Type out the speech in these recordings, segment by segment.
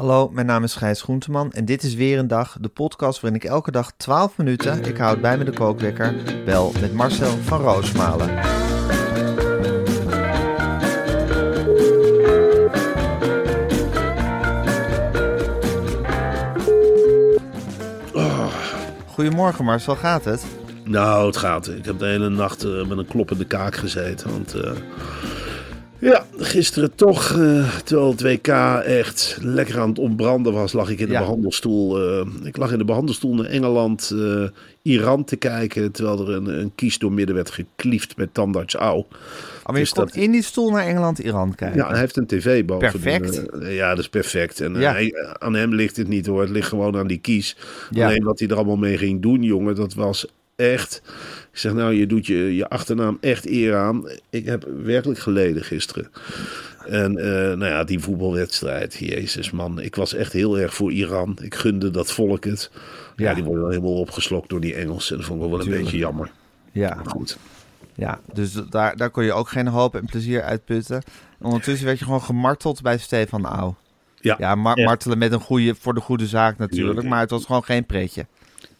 Hallo, mijn naam is Gijs Groenteman en dit is weer een dag, de podcast waarin ik elke dag 12 minuten, ik houd bij me de kookwekker, bel met Marcel van Roosmalen. Goedemorgen Marcel, gaat het? Nou, het gaat. Ik heb de hele nacht eh, met een kloppende kaak gezeten. Want eh, ja, gisteren toch, eh, terwijl het WK echt lekker aan het ontbranden was, lag ik in de Ja. behandelstoel. eh, ik lag in de behandelstoel naar Engeland, eh, Iran te kijken. Terwijl er een, een kies door midden werd gekliefd met tandarts Au. Al je Dus kon dat- in die stoel naar Engeland-Iran kijken. Ja, hij heeft een tv boven. Perfect. Ja, dat is perfect. En Ja. hij- aan hem ligt het niet hoor. Het ligt gewoon aan die kies. Ja. Alleen wat hij er allemaal mee ging doen, jongen, dat was echt... Ik zeg nou, je doet je, je achternaam echt eer aan. Ik heb werkelijk geleden gisteren. En eh, nou ja, die voetbalwedstrijd, jezus man. Ik was echt heel erg voor Iran. Ik gunde dat volk het. Ja, Ja. die worden wel helemaal opgeslokt door die Engelsen. Dat vond ik wel een beetje jammer. Ja, Maar goed. ja. dus daar, daar kon je ook geen hoop en plezier uitputten. En ondertussen werd je gewoon gemarteld bij Stefan Au. Ja, Ja, mar- martelen met een goede, voor de goede zaak natuurlijk, Tuurlijk. maar het was gewoon geen pretje.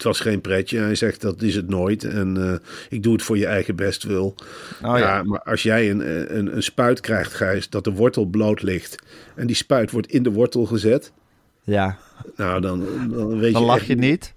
Het was geen pretje. Hij zegt dat is het nooit. En eh, ik doe het voor je eigen bestwil. Oh ja. ja, maar als jij een, een, een spuit krijgt, Gijs, dat de wortel bloot ligt. En die spuit wordt in de wortel gezet. Ja, Nou, dan, dan weet dan je. lach echt je niet-.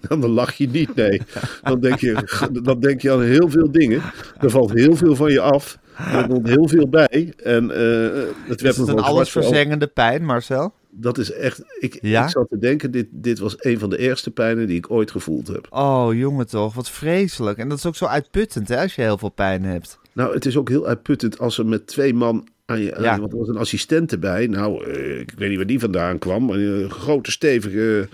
Dan lach je niet, nee. Dan denk je, dan denk je aan heel veel dingen. Er valt heel veel van je af. Er komt heel veel bij. En eh het werd Is het een allesverzengende pijn, Marcel? Dat is echt. Ik, Ja? ik zat te denken, dit, dit was een van de ergste pijnen die ik ooit gevoeld heb. Oh, jongen toch, wat vreselijk. En dat is ook zo uitputtend, hè, als je heel veel pijn hebt. Nou, het is ook heel uitputtend als er met twee man aan je... Ja. want er was een assistent erbij. Nou, eh, ik weet niet waar die vandaan kwam. Maar een grote, stevige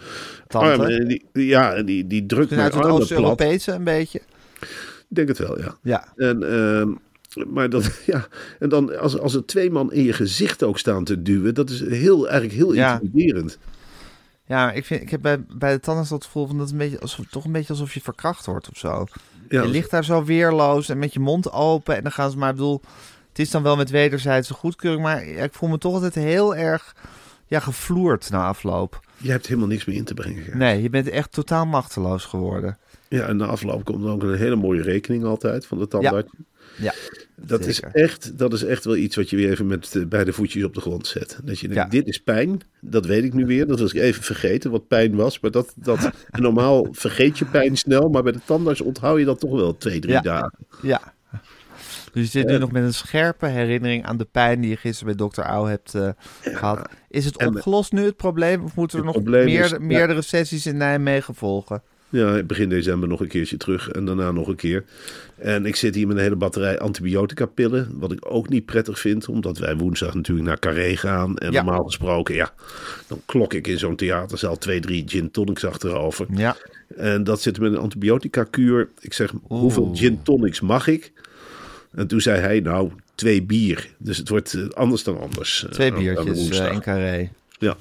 Tante. arm. En die, ja, en die, die drukt Vanuit mijn het. Oost-Europese een beetje. Ik denk het wel, ja. Ja, En, ehm, maar dat, ja, en dan als, als er twee man in je gezicht ook staan te duwen... dat is heel, eigenlijk heel Ja. intimiderend. ja ik, vind, ik heb bij, bij de tandarts dat gevoel van dat het een beetje alsof, toch een beetje alsof je verkracht wordt of zo. Ja, je ligt daar zo weerloos en met je mond open en dan gaan ze maar, ik bedoel, het is dan wel met wederzijdse goedkeuring, maar ik voel me toch altijd heel erg ja, gevloerd na afloop. Je hebt helemaal niks meer in te brengen. Nee, je bent echt totaal machteloos geworden. Ja, en na afloop komt er ook een hele mooie rekening altijd van de tandarts. Ja, Dat is, echt, dat is echt wel iets wat je weer even met eh, beide voetjes op de grond zet. Dat je denkt, Ja. dit is pijn. Dat weet ik nu weer. Dat was ik even vergeten wat pijn was. Maar dat, dat, normaal vergeet je pijn snel. Maar bij de tandarts onthoud je dat toch wel twee, drie Ja. dagen. Ja. Dus je zit nu nog met een scherpe herinnering aan de pijn die je gisteren bij dokter Au hebt eh, gehad. Is het En- opgelost nu het probleem? Of moeten er Het nog is- ja. meerdere sessies in Nijmegen volgen? Ja, begin december nog een keertje terug. En daarna nog een keer. En ik zit hier met een hele batterij antibiotica pillen. Wat ik ook niet prettig vind. Omdat wij woensdag natuurlijk naar Carré gaan. En Ja. normaal gesproken, ja. Dan klok ik in zo'n theaterzaal twee, drie gin tonics achterover. Ja. En dat zit met een antibiotica kuur. Ik zeg, hoeveel gin tonics mag ik? En toen zei hij, nou, twee bier. Dus het wordt eh, anders dan anders. eh, Twee biertjes eh, in carré. Ja.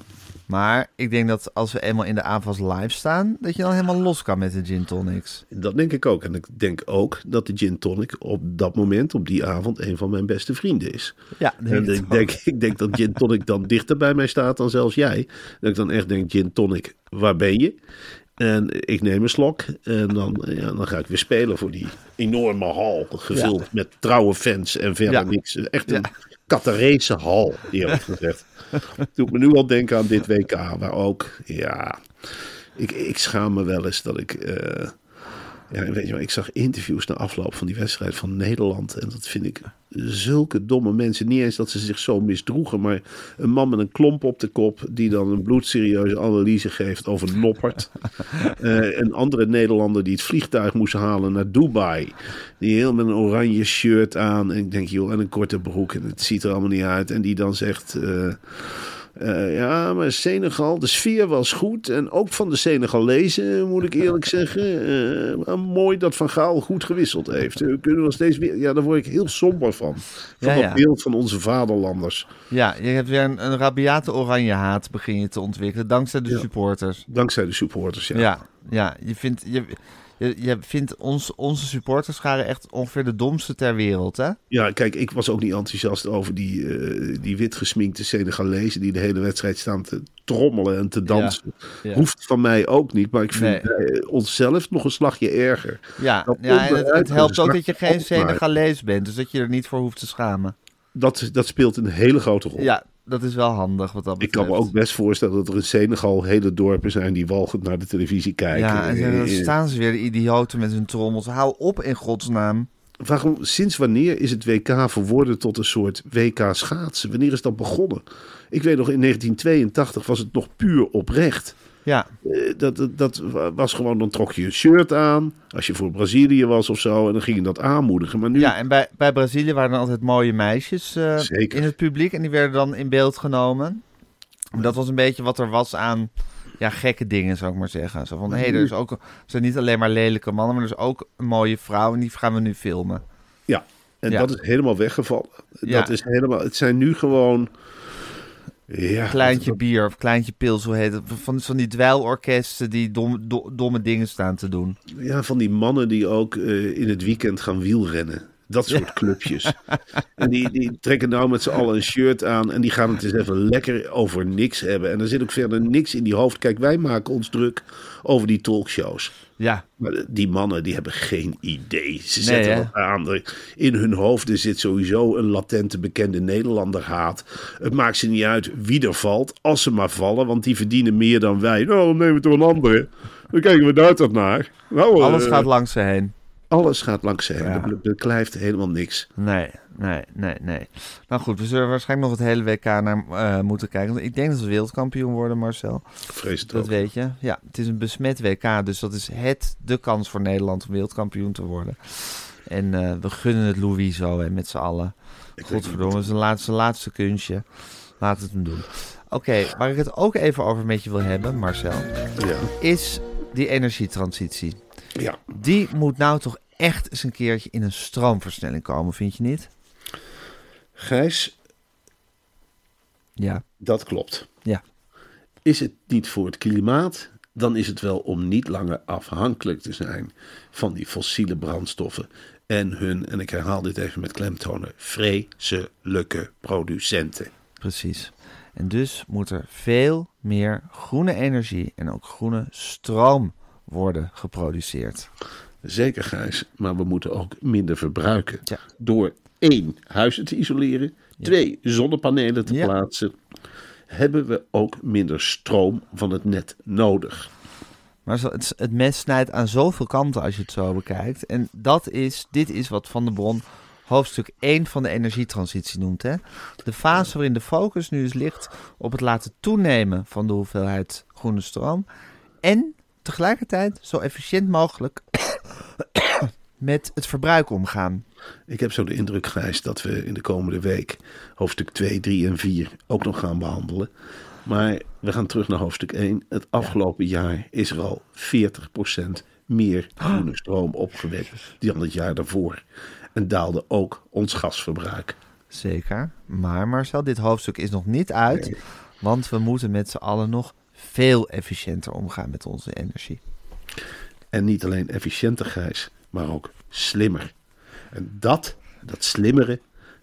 Maar ik denk dat als we eenmaal in de AFAS live staan, dat je dan helemaal los kan met de gin tonics. Dat denk ik ook. En ik denk ook dat de gin tonic op dat moment, op die avond, een van mijn beste vrienden is. Ja, denk En ik denk, ik denk dat gin tonic dan dichter bij mij staat dan zelfs jij. Dat ik dan echt denk, gin tonic, waar ben je? En ik neem een slok en dan, ja, dan ga ik weer spelen voor die enorme hal. Gevuld met trouwe fans en verder Ja. niks. Echt een Qatarese hal, eerlijk gezegd. Doet me nu al denken aan dit WK, waar ook, ja, ik, ik schaam me wel eens dat ik, eh, ja, weet je wel, ik zag interviews na afloop van die wedstrijd van Nederland. En dat vind ik zulke domme mensen. Niet eens dat ze zich zo misdroegen, maar een man met een klomp op de kop die dan een bloedserieuze analyse geeft over Noppert. Eh, een andere Nederlander die het vliegtuig moest halen naar Dubai. Die heel met een oranje shirt aan. En ik denk, joh, en een korte broek. En het ziet er allemaal niet uit. En die dan zegt. eh, eh, ja, maar Senegal, de sfeer was goed. En ook van de Senegalezen, moet ik eerlijk zeggen. Eh, mooi dat Van Gaal goed gewisseld heeft. Eh, kunnen we steeds weer. Ja, daar word ik heel somber van. Van Ja, dat ja. beeld van onze vaderlanders. Ja, je hebt weer een, een rabiate oranje haat begin je te ontwikkelen. Dankzij de Ja. supporters. Dankzij de supporters. Ja. Ja, ja, je vindt, je, je, je vindt ons, onze supporterscharen echt ongeveer de domste ter wereld, hè? Ja, kijk, ik was ook niet enthousiast over die, eh die wit gesminkte Senegalezen die de hele wedstrijd staan te trommelen en te dansen. Ja. Hoeft van mij ook niet, maar ik vind Nee. eh, onszelf nog een slagje erger. Ja, ja en het, het helpt ook dat je geen. Senegalees bent, dus dat je er niet voor hoeft te schamen. Dat, dat speelt een hele grote rol. Ja, dat is wel handig wat dat Ik kan me ook best voorstellen dat er in Senegal hele dorpen zijn die walgend naar de televisie kijken. Ja, en dan Eh, staan ze weer de idioten met hun trommels. Hou op in godsnaam. Waarom, sinds wanneer is het WK verworden tot een soort WK schaatsen? Wanneer is dat begonnen? Ik weet nog, in 1982 was het nog puur oprecht. Ja, Eh, dat, dat, was gewoon, dan trok je een shirt aan. Als je voor Brazilië was of zo. En dan ging je dat aanmoedigen. Maar nu, ja en bij, bij Brazilië waren er altijd mooie meisjes eh, in het publiek. En die werden dan in beeld genomen. Dat was een beetje wat er was aan ja, gekke dingen, zou ik maar zeggen. Zo van, hé, hey, er, is ook, er zijn niet alleen maar lelijke mannen, maar er is ook een mooie vrouw. En die gaan we nu filmen. ja, en Ja. dat is helemaal weggevallen. Ja. Dat is helemaal, het zijn nu gewoon... Ja, Kleintje bier of kleintje pils, hoe heet het? Van, van die dweilorkesten die dom, do- domme dingen staan te doen. Ja, van die mannen die ook eh, in het weekend gaan wielrennen. Dat soort clubjes. En die, die trekken nou met z'n allen een shirt aan. En die gaan het eens even lekker over niks hebben. En er zit ook verder niks in die hoofd. Kijk, wij maken ons druk over die talkshows. Ja, Maar die mannen die hebben geen idee. Ze zetten wat aan. Er- In hun hoofden zit sowieso een latente bekende Nederlander haat. Het maakt ze niet uit wie er valt. Als ze maar vallen. Want die verdienen meer dan wij. Nou, dan nemen we toch een andere. Dan kijken we daar toch naar. Nou, alles eh, gaat langs ze heen. Alles gaat langs ze heen. Er, blijft helemaal niks. Nee, nee, nee, nee. Nou goed, we zullen waarschijnlijk nog het hele WK naar eh, moeten kijken. Want ik denk dat we wereldkampioen worden, Marcel. Vrees het Dat ook. weet je. Ja, het is een besmet WK, dus dat is het, de kans voor Nederland om wereldkampioen te worden. En eh, we gunnen het Louis zo, hè, met z'n allen. Godverdomme, zijn laatste, laatste kunstje. Laat het hem doen. Oké, waar ik het ook even over met je wil hebben, Marcel, Ja. is die energietransitie. ja, Die moet nou toch echt eens een keertje in een stroomversnelling komen, vind je niet? Gijs, Ja, dat klopt. ja. Is het niet voor het klimaat, dan is het wel om niet langer afhankelijk te zijn van die fossiele brandstoffen en hun, en ik herhaal dit even met klemtonen, vreselijke producenten. Precies. En dus moet er veel meer groene energie en ook groene stroom worden geproduceerd. Zeker Gijs, maar we moeten ook minder verbruiken. Ja. Door één, huizen te isoleren, twee, zonnepanelen te Ja. plaatsen, hebben we ook minder stroom van het net nodig. Maar het, het mes snijdt aan zoveel kanten als je het zo bekijkt. En dat is, dit is wat Van der Bron hoofdstuk 1 van de energietransitie noemt. Hè? De fase waarin de focus nu dus ligt op het laten toenemen van de hoeveelheid groene stroom. En tegelijkertijd zo efficiënt mogelijk met het verbruik omgaan. Ik heb zo de indruk, Gijs, dat we in de komende week hoofdstuk 2, 3 en 4 ook nog gaan behandelen. Maar we gaan terug naar hoofdstuk 1. Het afgelopen jaar is er al 40% meer groene stroom opgewekt dan het jaar daarvoor. En daalde ook ons gasverbruik. Zeker. Maar Marcel, dit hoofdstuk is nog niet uit. Want we moeten met z'n allen nog veel efficiënter omgaan met onze energie. En niet alleen efficiënter, Gijs, maar ook slimmer. En dat, dat slimmere,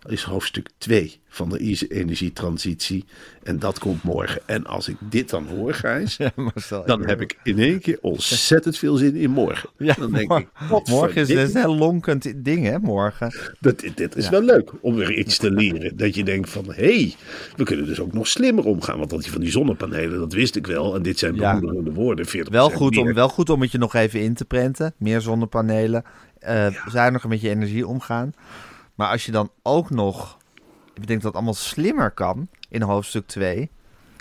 is hoofdstuk 2 van de energietransitie. En dat komt morgen. En als ik dit dan hoor, Gijs, Marcel, dan heb ik in één keer ontzettend veel zin in morgen. Ja, dan denk mor- ik, morgen is een heel lonkend ding, hè? Morgen. dat, dit is wel leuk om weer iets te leren. Dat je denkt van, hé, hey, we kunnen dus ook nog slimmer omgaan. Want dat die van die zonnepanelen, dat wist ik wel. En dit zijn bemoedigende woorden. 40% Wel goed, om, wel goed om het je nog even in te prenten. Meer zonnepanelen. eh Zuiniger met je energie omgaan. Maar als je dan ook nog... Ik denk dat het allemaal slimmer kan in hoofdstuk 2.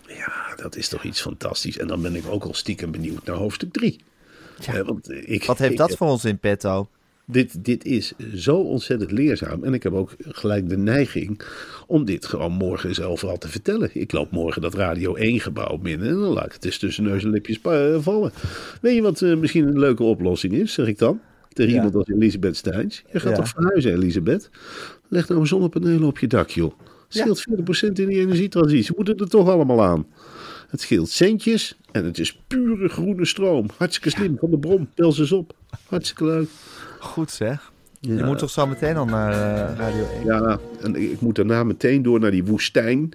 Ja, dat is toch iets fantastisch. En dan ben ik ook al stiekem benieuwd naar hoofdstuk 3. Ja. want eh, ik, Wat heeft ik dat voor ons in petto? Dit, dit is zo ontzettend leerzaam. En ik heb ook gelijk de neiging om dit gewoon morgen eens overal te vertellen. Ik loop morgen dat Radio 1 gebouw binnen en dan laat ik het eens tussen neus en lipjes eh, vallen. Weet je wat eh, misschien een leuke oplossing is, zeg ik dan? Tegen iemand als Elisabeth Steins. Je gaat toch verhuizen, Elisabeth? Leg nou zonnepanelen op je dak, joh. Het scheelt 40% in die energietransitie. Moeten er toch allemaal aan. Het scheelt centjes en het is pure groene stroom. Hartstikke slim van de bron. Bel ze eens op. Hartstikke leuk. Goed zeg. Ja. Je moet toch zo meteen al naar eh, Radio 1? Ja, en ik moet daarna meteen door naar die woestijn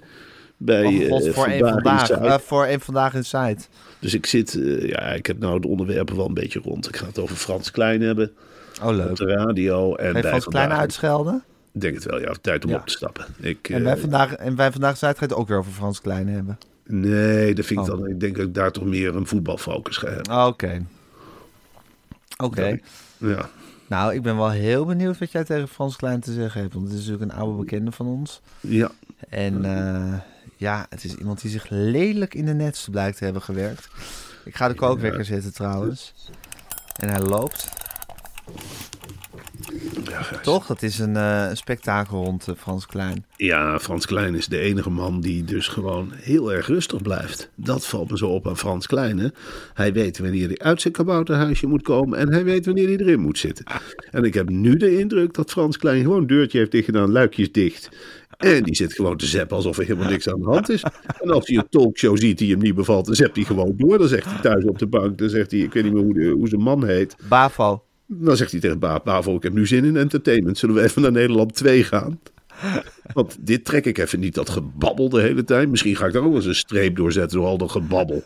bij Oh god, voor één vandaag, vandaag. Zuid. eh, voor één vandaag in Zuid. Dus ik zit, eh, ja, ik heb nou de onderwerpen wel een beetje rond. Ik ga het over Frans Klein hebben Oh op leuk. de radio. En bij Frans Klein uitschelden? Ik denk het wel, ja, tijd om Ja. op te stappen. Ik, En eh, wij vandaag, en wij vandaag gaat het ook weer over Frans Klein hebben. nee, dat vind ik Oh. dan, ik denk dat ik daar toch meer een voetbalfocus ga hebben. Ah, Oké. Oké. Ja, Nou, ik ben wel heel benieuwd wat jij tegen Frans Klein te zeggen hebt. Want het is natuurlijk een oude bekende van ons. ja. En eh, ja, het is iemand die zich lelijk in de netste blijkt te hebben gewerkt. Ik ga de kookwekker zetten trouwens. En hij loopt. ja. Toch? Dat is een, eh, een spektakelhond, Frans Klein. Ja, Frans Klein is de enige man die dus gewoon heel erg rustig blijft. Dat valt me zo op aan Frans Klein. Hè? Hij weet wanneer hij uit zijn kabouterhuisje moet komen en hij weet wanneer hij erin moet zitten. En ik heb nu de indruk dat Frans Klein gewoon een deurtje heeft dichtgedaan, luikjes dicht. En die zit gewoon te zeppen alsof er helemaal niks aan de hand is. En als hij een talkshow ziet die hem niet bevalt, dan zept hij gewoon door. Dan zegt hij thuis op de bank, dan zegt hij, ik weet niet meer hoe, de, hoe zijn man heet. Bavo. Dan zegt hij tegen Ba- Bavo, ik heb nu zin in entertainment. Zullen we even naar Nederland 2 gaan? Want dit trek ik even niet, dat gebabbel de hele tijd. Misschien ga ik daar ook wel eens een streep doorzetten door al dat gebabbel.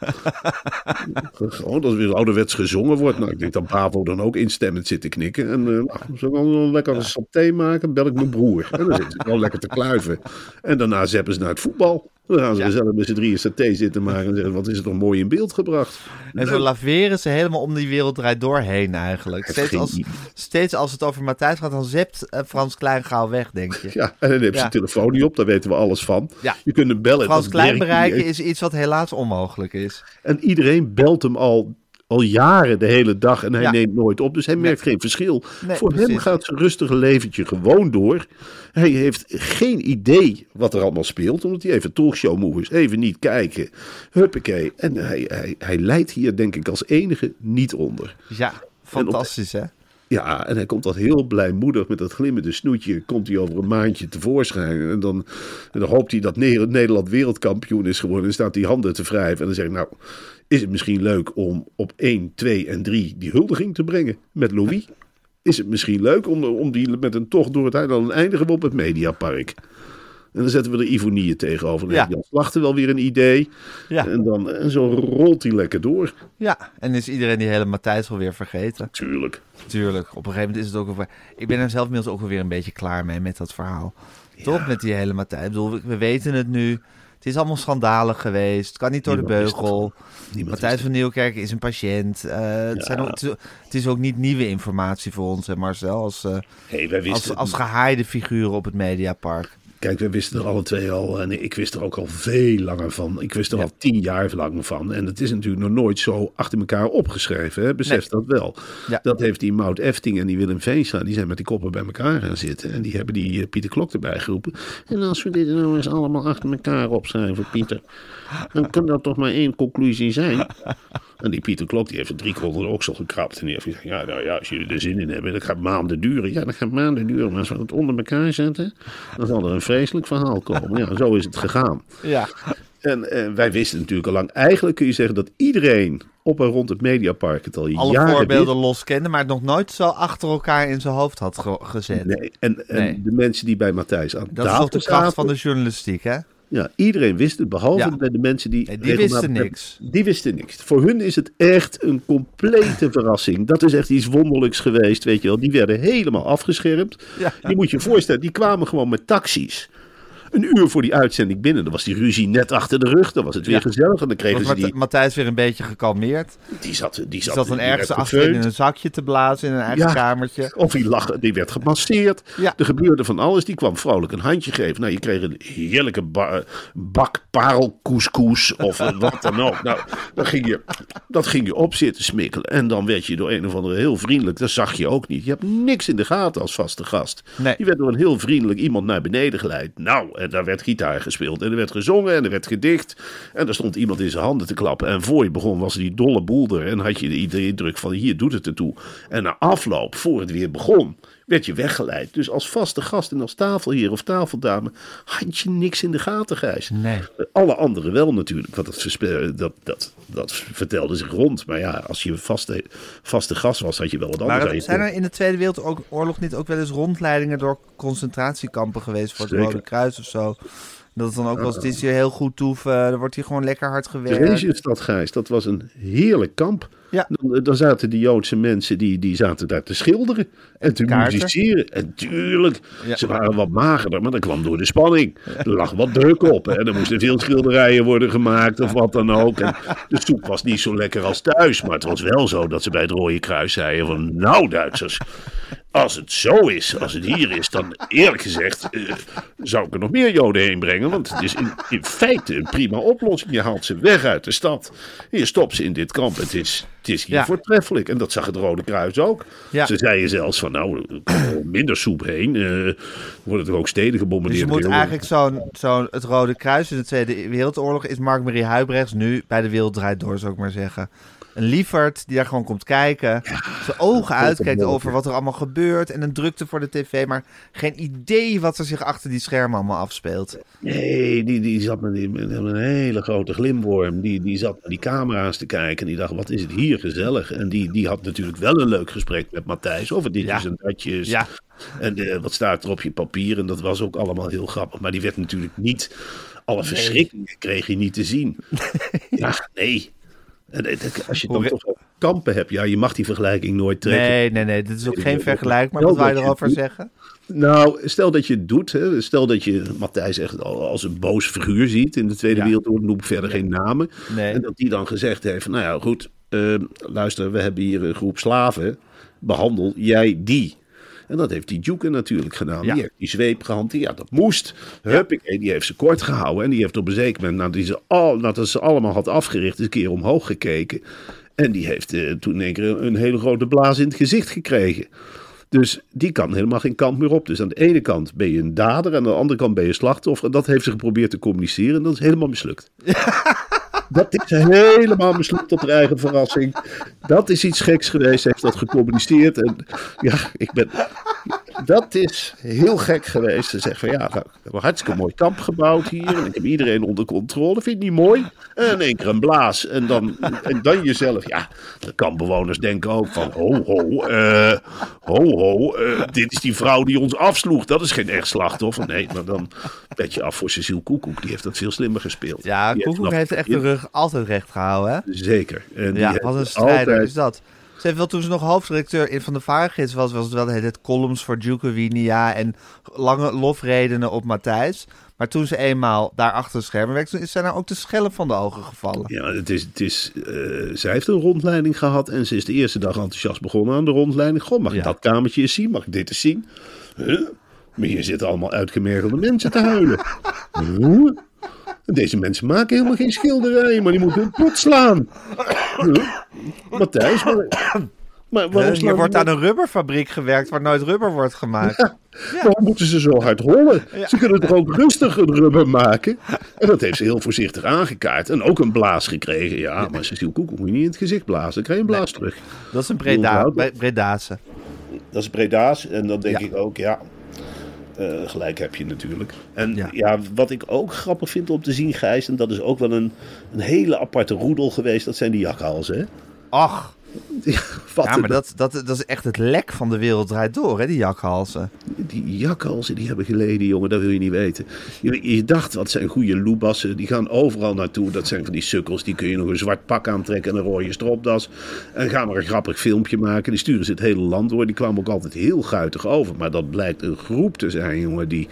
Gewoon dat er weer ouderwets gezongen wordt. Nou, ik denk dat Bavo dan ook instemmend zit te knikken. En uh, nou, dan lekker een saté maken? Bel ik mijn broer. En dan zitten ze gewoon lekker te kluiven. En daarna zeppen ze naar het voetbal. Dan gaan ze gezellig met z'n drieën saté zitten maken. En zeggen, wat is het toch mooi in beeld gebracht. En zo laveren ze helemaal om die wereld draait doorheen eigenlijk. Steeds als, steeds als het over Matthijs gaat, dan zept eh, Frans Klein gauw weg, denk je. Ja, en dan heb je Ja. telefoon niet op, daar weten we alles van. Ja. Je kunt hem bellen. Frans Klein bereiken is iets wat helaas onmogelijk is. En iedereen belt hem al, al jaren de hele dag en hij Ja. neemt nooit op. Dus hij merkt geen verschil. Nee, Voor hem gaat zijn rustige leventje gewoon door. Hij heeft geen idee wat er allemaal speelt, omdat hij even talkshow moe is. Even niet kijken. Huppakee. En hij, hij, hij leidt hier denk ik als enige niet onder. Ja, fantastisch hè? Ja, en hij komt dan heel blijmoedig met dat glimmende snoetje. Komt hij over een maandje tevoorschijn. En dan, en dan hoopt hij dat Ne- Nederland wereldkampioen is geworden. En staat hij handen te wrijven. En dan zegt hij, nou, is het misschien leuk om op 1, 2 en 3 die huldiging te brengen met Louis? Is het misschien leuk om, om die met een tocht door het eiland dan eindigen we op het Mediapark? En dan zetten we er Ivonieën tegenover. Dan Ja. Jan Slachter wel weer een idee. Ja. En, dan, en zo rolt hij lekker door. Ja, en is iedereen die hele Matthijs alweer vergeten? Tuurlijk. Tuurlijk, op een gegeven moment is het ook over... Ik ben er zelf inmiddels ook alweer een beetje klaar mee met dat verhaal. Toch, met die hele Matthijs. Ik bedoel, we weten het nu. Het is allemaal schandalig geweest. Het kan niet door de Niemand beugel. Matthijs van Nieuwkerk is een patiënt. Eh, het, zijn ook, het, is, ook niet nieuwe informatie voor ons, hè Marcel. Als, eh, Hey, wij wisten als, het als gehaaide figuren op het Mediapark. Kijk, we wisten er alle twee al, en ik wist er ook al veel langer van. Ik wist er Ja. al tien jaar lang van. En het is natuurlijk nog nooit zo achter elkaar opgeschreven. Hè? Besef Nee. dat wel. Ja. Dat heeft die Mout Efting en die Willem Veenstra, die zijn met die koppen bij elkaar gaan zitten. En die hebben die eh, Pieter Klok erbij geroepen. En als we dit nou eens allemaal achter elkaar opschrijven, Pieter, dan kan dat toch maar één conclusie zijn. En die Pieter Klok, die heeft drie onder de oksel gekrapt. En die heeft gezegd, ja, nou ja, als jullie er zin in hebben, dat gaat maanden duren. Ja, dat gaat maanden duren. Maar als we het onder elkaar zetten, dan zal er een vreselijk verhaal komen. Ja, zo is het gegaan. Ja. En, wij wisten natuurlijk al lang, eigenlijk kun je zeggen dat iedereen op en rond het Mediapark het al Alle jaren voorbeelden los kende, maar het nog nooit zo achter elkaar in zijn hoofd had ge- gezet. Nee, en, en Nee. de mensen die bij Matthijs aan Dat is toch de kracht zaten, van de journalistiek, hè? Ja, iedereen wist het, behalve Ja. bij de mensen die... Nee, die wisten niks. Die wisten niks. Voor hun is het echt een complete verrassing. Dat is echt iets wonderlijks geweest, weet je wel. Die werden helemaal afgeschermd. Ja. Je moet je voorstellen, die kwamen gewoon met taxis. Een uur voor die uitzending binnen. Dan was die ruzie net achter de rug. Dan was het weer Ja. gezellig. En dan kregen ze die... Matthijs weer een beetje gekalmeerd. Die zat, die Die zat, zat dan ergens werd achterin in een zakje te blazen in een eigen Ja. kamertje. Of die, lag, die werd gemasseerd. Ja. Er gebeurde van alles. Die kwam vrolijk een handje geven. Nou, je kreeg een heerlijke ba- bak parelcouscous of wat dan ook. Nou, dan ging je, dat ging je op zitten smikkelen. En dan werd je door een of andere heel vriendelijk. Dat zag je ook niet. Je hebt niks in de gaten als vaste gast. Nee. Je werd door een heel vriendelijk iemand naar beneden geleid. Nou, en daar werd gitaar gespeeld. En er werd gezongen en er werd gedicht. En er stond iemand in zijn handen te klappen. En voor je begon was die dolle boel er. En had je de indruk van hier doet het ertoe. En na afloop, voor het weer begon, werd je weggeleid. Dus als vaste gast en als tafelheer of tafeldame had je niks in de gaten, Gijs. Nee. Alle anderen wel natuurlijk, want dat, dat, dat, dat vertelde zich rond. Maar ja, als je vaste, vaste gast was, had je wel wat anders Maar zijn er in de Tweede Wereldoorlog niet ook wel eens rondleidingen door concentratiekampen geweest voor het Zeker. Rode Kruis of zo? Dat het dan ook eens, het is hier heel goed toeven, er wordt hier gewoon lekker hard gewerkt. Theresienstad, Gijs, dat was een heerlijk kamp. Ja. Dan, dan zaten die Joodse mensen, die, die zaten daar te schilderen en te Kaarten. musiceren. En tuurlijk, Ja. ze waren wat magerder, maar dat kwam door de spanning. Er lag wat druk op en er moesten veel schilderijen worden gemaakt of wat dan ook. En de soep was niet zo lekker als thuis, maar het was wel zo dat ze bij het Rode Kruis zeiden van... Nou Duitsers, als het zo is, als het hier is, dan eerlijk gezegd eh, zou ik er nog meer Joden heen brengen. Want het is in, in feite een prima oplossing. Je haalt ze weg uit de stad. En je stopt ze in dit kamp. Het is, het is hier Ja. voortreffelijk. En dat zag het Rode Kruis ook. Ja. Ze zeiden zelfs van nou, wel minder soep heen. Eh worden er ook steden Dus gebombardeerd. je moet eigenlijk zo'n, zo'n, het Rode Kruis in de Tweede Wereldoorlog is Mark-Marie Huibrechts nu bij de Wereld Draait Door, zou ik maar zeggen. Een liefert die daar gewoon komt kijken, zijn ogen uitkijkt over wat er allemaal gebeurt en een drukte voor de tv, maar geen idee wat er zich achter die schermen allemaal afspeelt. Nee, die, die zat met, die- met een hele grote glimworm. Die, die zat naar die camera's te kijken. En die dacht, wat is het hier gezellig. En die, die had natuurlijk wel een leuk gesprek met Matthijs. Over ditjes Ja. en datjes. Ja. En eh, wat staat er op je papier. En dat was ook allemaal heel grappig. Maar die werd natuurlijk niet... Alle verschrikkingen kreeg je niet te zien. Ja, nee. En, eh, als je dan Hoe- toch kampen hebt. Ja, je mag die vergelijking nooit trekken. Nee, nee, nee, dit is ook geen nee, vergelijk, maar wat wij dat erover doet. zeggen? Nou, stel dat je het doet. Hè. Stel dat je Matthijs echt al als een boos figuur ziet in de Tweede Ja. Wereldoorlog. Noem verder geen namen. Nee. En dat die dan gezegd heeft: Nou ja, goed. eh, luister, we hebben hier een groep slaven. Behandel jij die. En dat heeft die Duke natuurlijk gedaan. Ja. Die heeft die zweep gehanteerd. Ja, dat moest. Huppakee, die heeft ze kort gehouden. En die heeft op een zeker moment, nadat, ze al, nadat ze allemaal had afgericht, een keer omhoog gekeken. En die heeft eh, toen in één keer een, een hele grote blaas in het gezicht gekregen. Dus die kan helemaal geen kant meer op. Dus aan de ene kant ben je een dader, en aan de andere kant ben je slachtoffer. En dat heeft ze geprobeerd te communiceren en dat is helemaal mislukt. Dat is helemaal mislukt op haar eigen verrassing. Dat is iets geks geweest, heeft dat gecommuniceerd. En ja, ik ben. Dat is heel gek geweest. Ze zegt van ja, nou, ik heb een hartstikke mooi kamp gebouwd hier. En ik heb iedereen onder controle. Vind je niet mooi? En in één keer een blaas. En dan, en dan jezelf. Ja, de kampbewoners denken ook van ho ho. eh, ho ho. eh, dit is die vrouw die ons afsloeg. Dat is geen echt slachtoffer. Nee, maar dan pet je af voor Cecile Koekoek. Die heeft dat veel slimmer gespeeld. Ja, Koekoek heeft het echt de rug altijd recht gehouden, hè? Zeker. En Ja, heeft wat een strijder altijd- is dat. Ze heeft wel toen ze nog hoofdredacteur in van de Vaargids was, was het wel tijd columns voor Djukowinia en lange lofredenen op Matthijs. Maar toen ze eenmaal daar achter de schermen werkte, is zij nou ook de schellen van de ogen gevallen. Ja, het is, het is, eh, zij heeft een rondleiding gehad en ze is de eerste dag enthousiast begonnen aan de rondleiding. Goh, mag ik Ja. dat kamertje eens zien? Mag ik dit eens zien? Huh? Maar hier zitten allemaal uitgemergelde mensen te huilen. Huh? Deze mensen maken helemaal geen schilderijen, maar die moeten hun pot slaan. Huh? Matthijs, maar, maar waarom, Eh, hier wordt aan een rubberfabriek gewerkt waar nooit rubber wordt gemaakt. Waarom moeten ze zo hard rollen? Ze kunnen toch ook rustig een rubber maken? En dat heeft ze heel voorzichtig aangekaart. En ook een blaas gekregen. Ja, maar Cecile Koekoek moet je niet in het gezicht blazen. Dan krijg je een blaas terug. Dat is een Breda. Dat is Breda's. En dan denk Ja. ik ook, ja... Eh, gelijk heb je natuurlijk. En Ja. ja. wat ik ook grappig vind om te zien, Gijs, en dat is ook wel een, een hele aparte roedel geweest, dat zijn die jakhalzen. Hè? Ach, ja, maar dat, dat, dat is echt het lek van de wereld draait door, hè, die jakhalzen. Die jakhalzen die hebben geleden, jongen, dat wil je niet weten. Je, je dacht, wat zijn goede loebassen. Die gaan overal naartoe. Dat zijn van die sukkels. Die kun je nog een zwart pak aantrekken en een rode stropdas. En gaan maar een grappig filmpje maken. Die sturen ze het hele land door. Die kwamen ook altijd heel guitig over. Maar dat blijkt een groep te zijn, jongen. Die,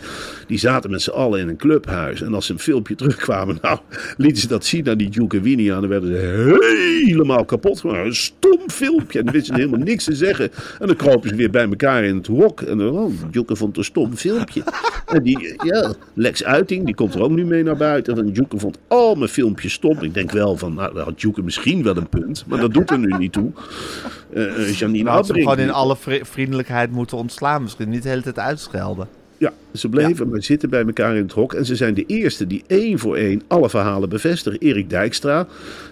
die zaten met z'n allen in een clubhuis. En als ze een filmpje terugkwamen, nou, lieten ze dat zien aan die Duke en Winnie aan. Dan werden ze helemaal kapot gemaakt. Stom filmpje. En dan wisten ze helemaal niks te zeggen. En dan kropen ze weer bij elkaar in het hok. En dan, oh, Joeke vond het een stom filmpje. En die, ja, Lex Uiting, die komt er ook nu mee naar buiten. En Joeke vond al mijn filmpjes stom. Ik denk wel van, nou, had Joeke misschien wel een punt. Maar dat doet er nu niet toe. Eh, Janine Nou, had ze gewoon in alle vri- vriendelijkheid moeten ontslaan. Misschien niet de hele tijd uitschelden. Ja, ze bleven maar zitten bij elkaar in het hok. En ze zijn de eerste die één voor één alle verhalen bevestigen. Erik Dijkstra,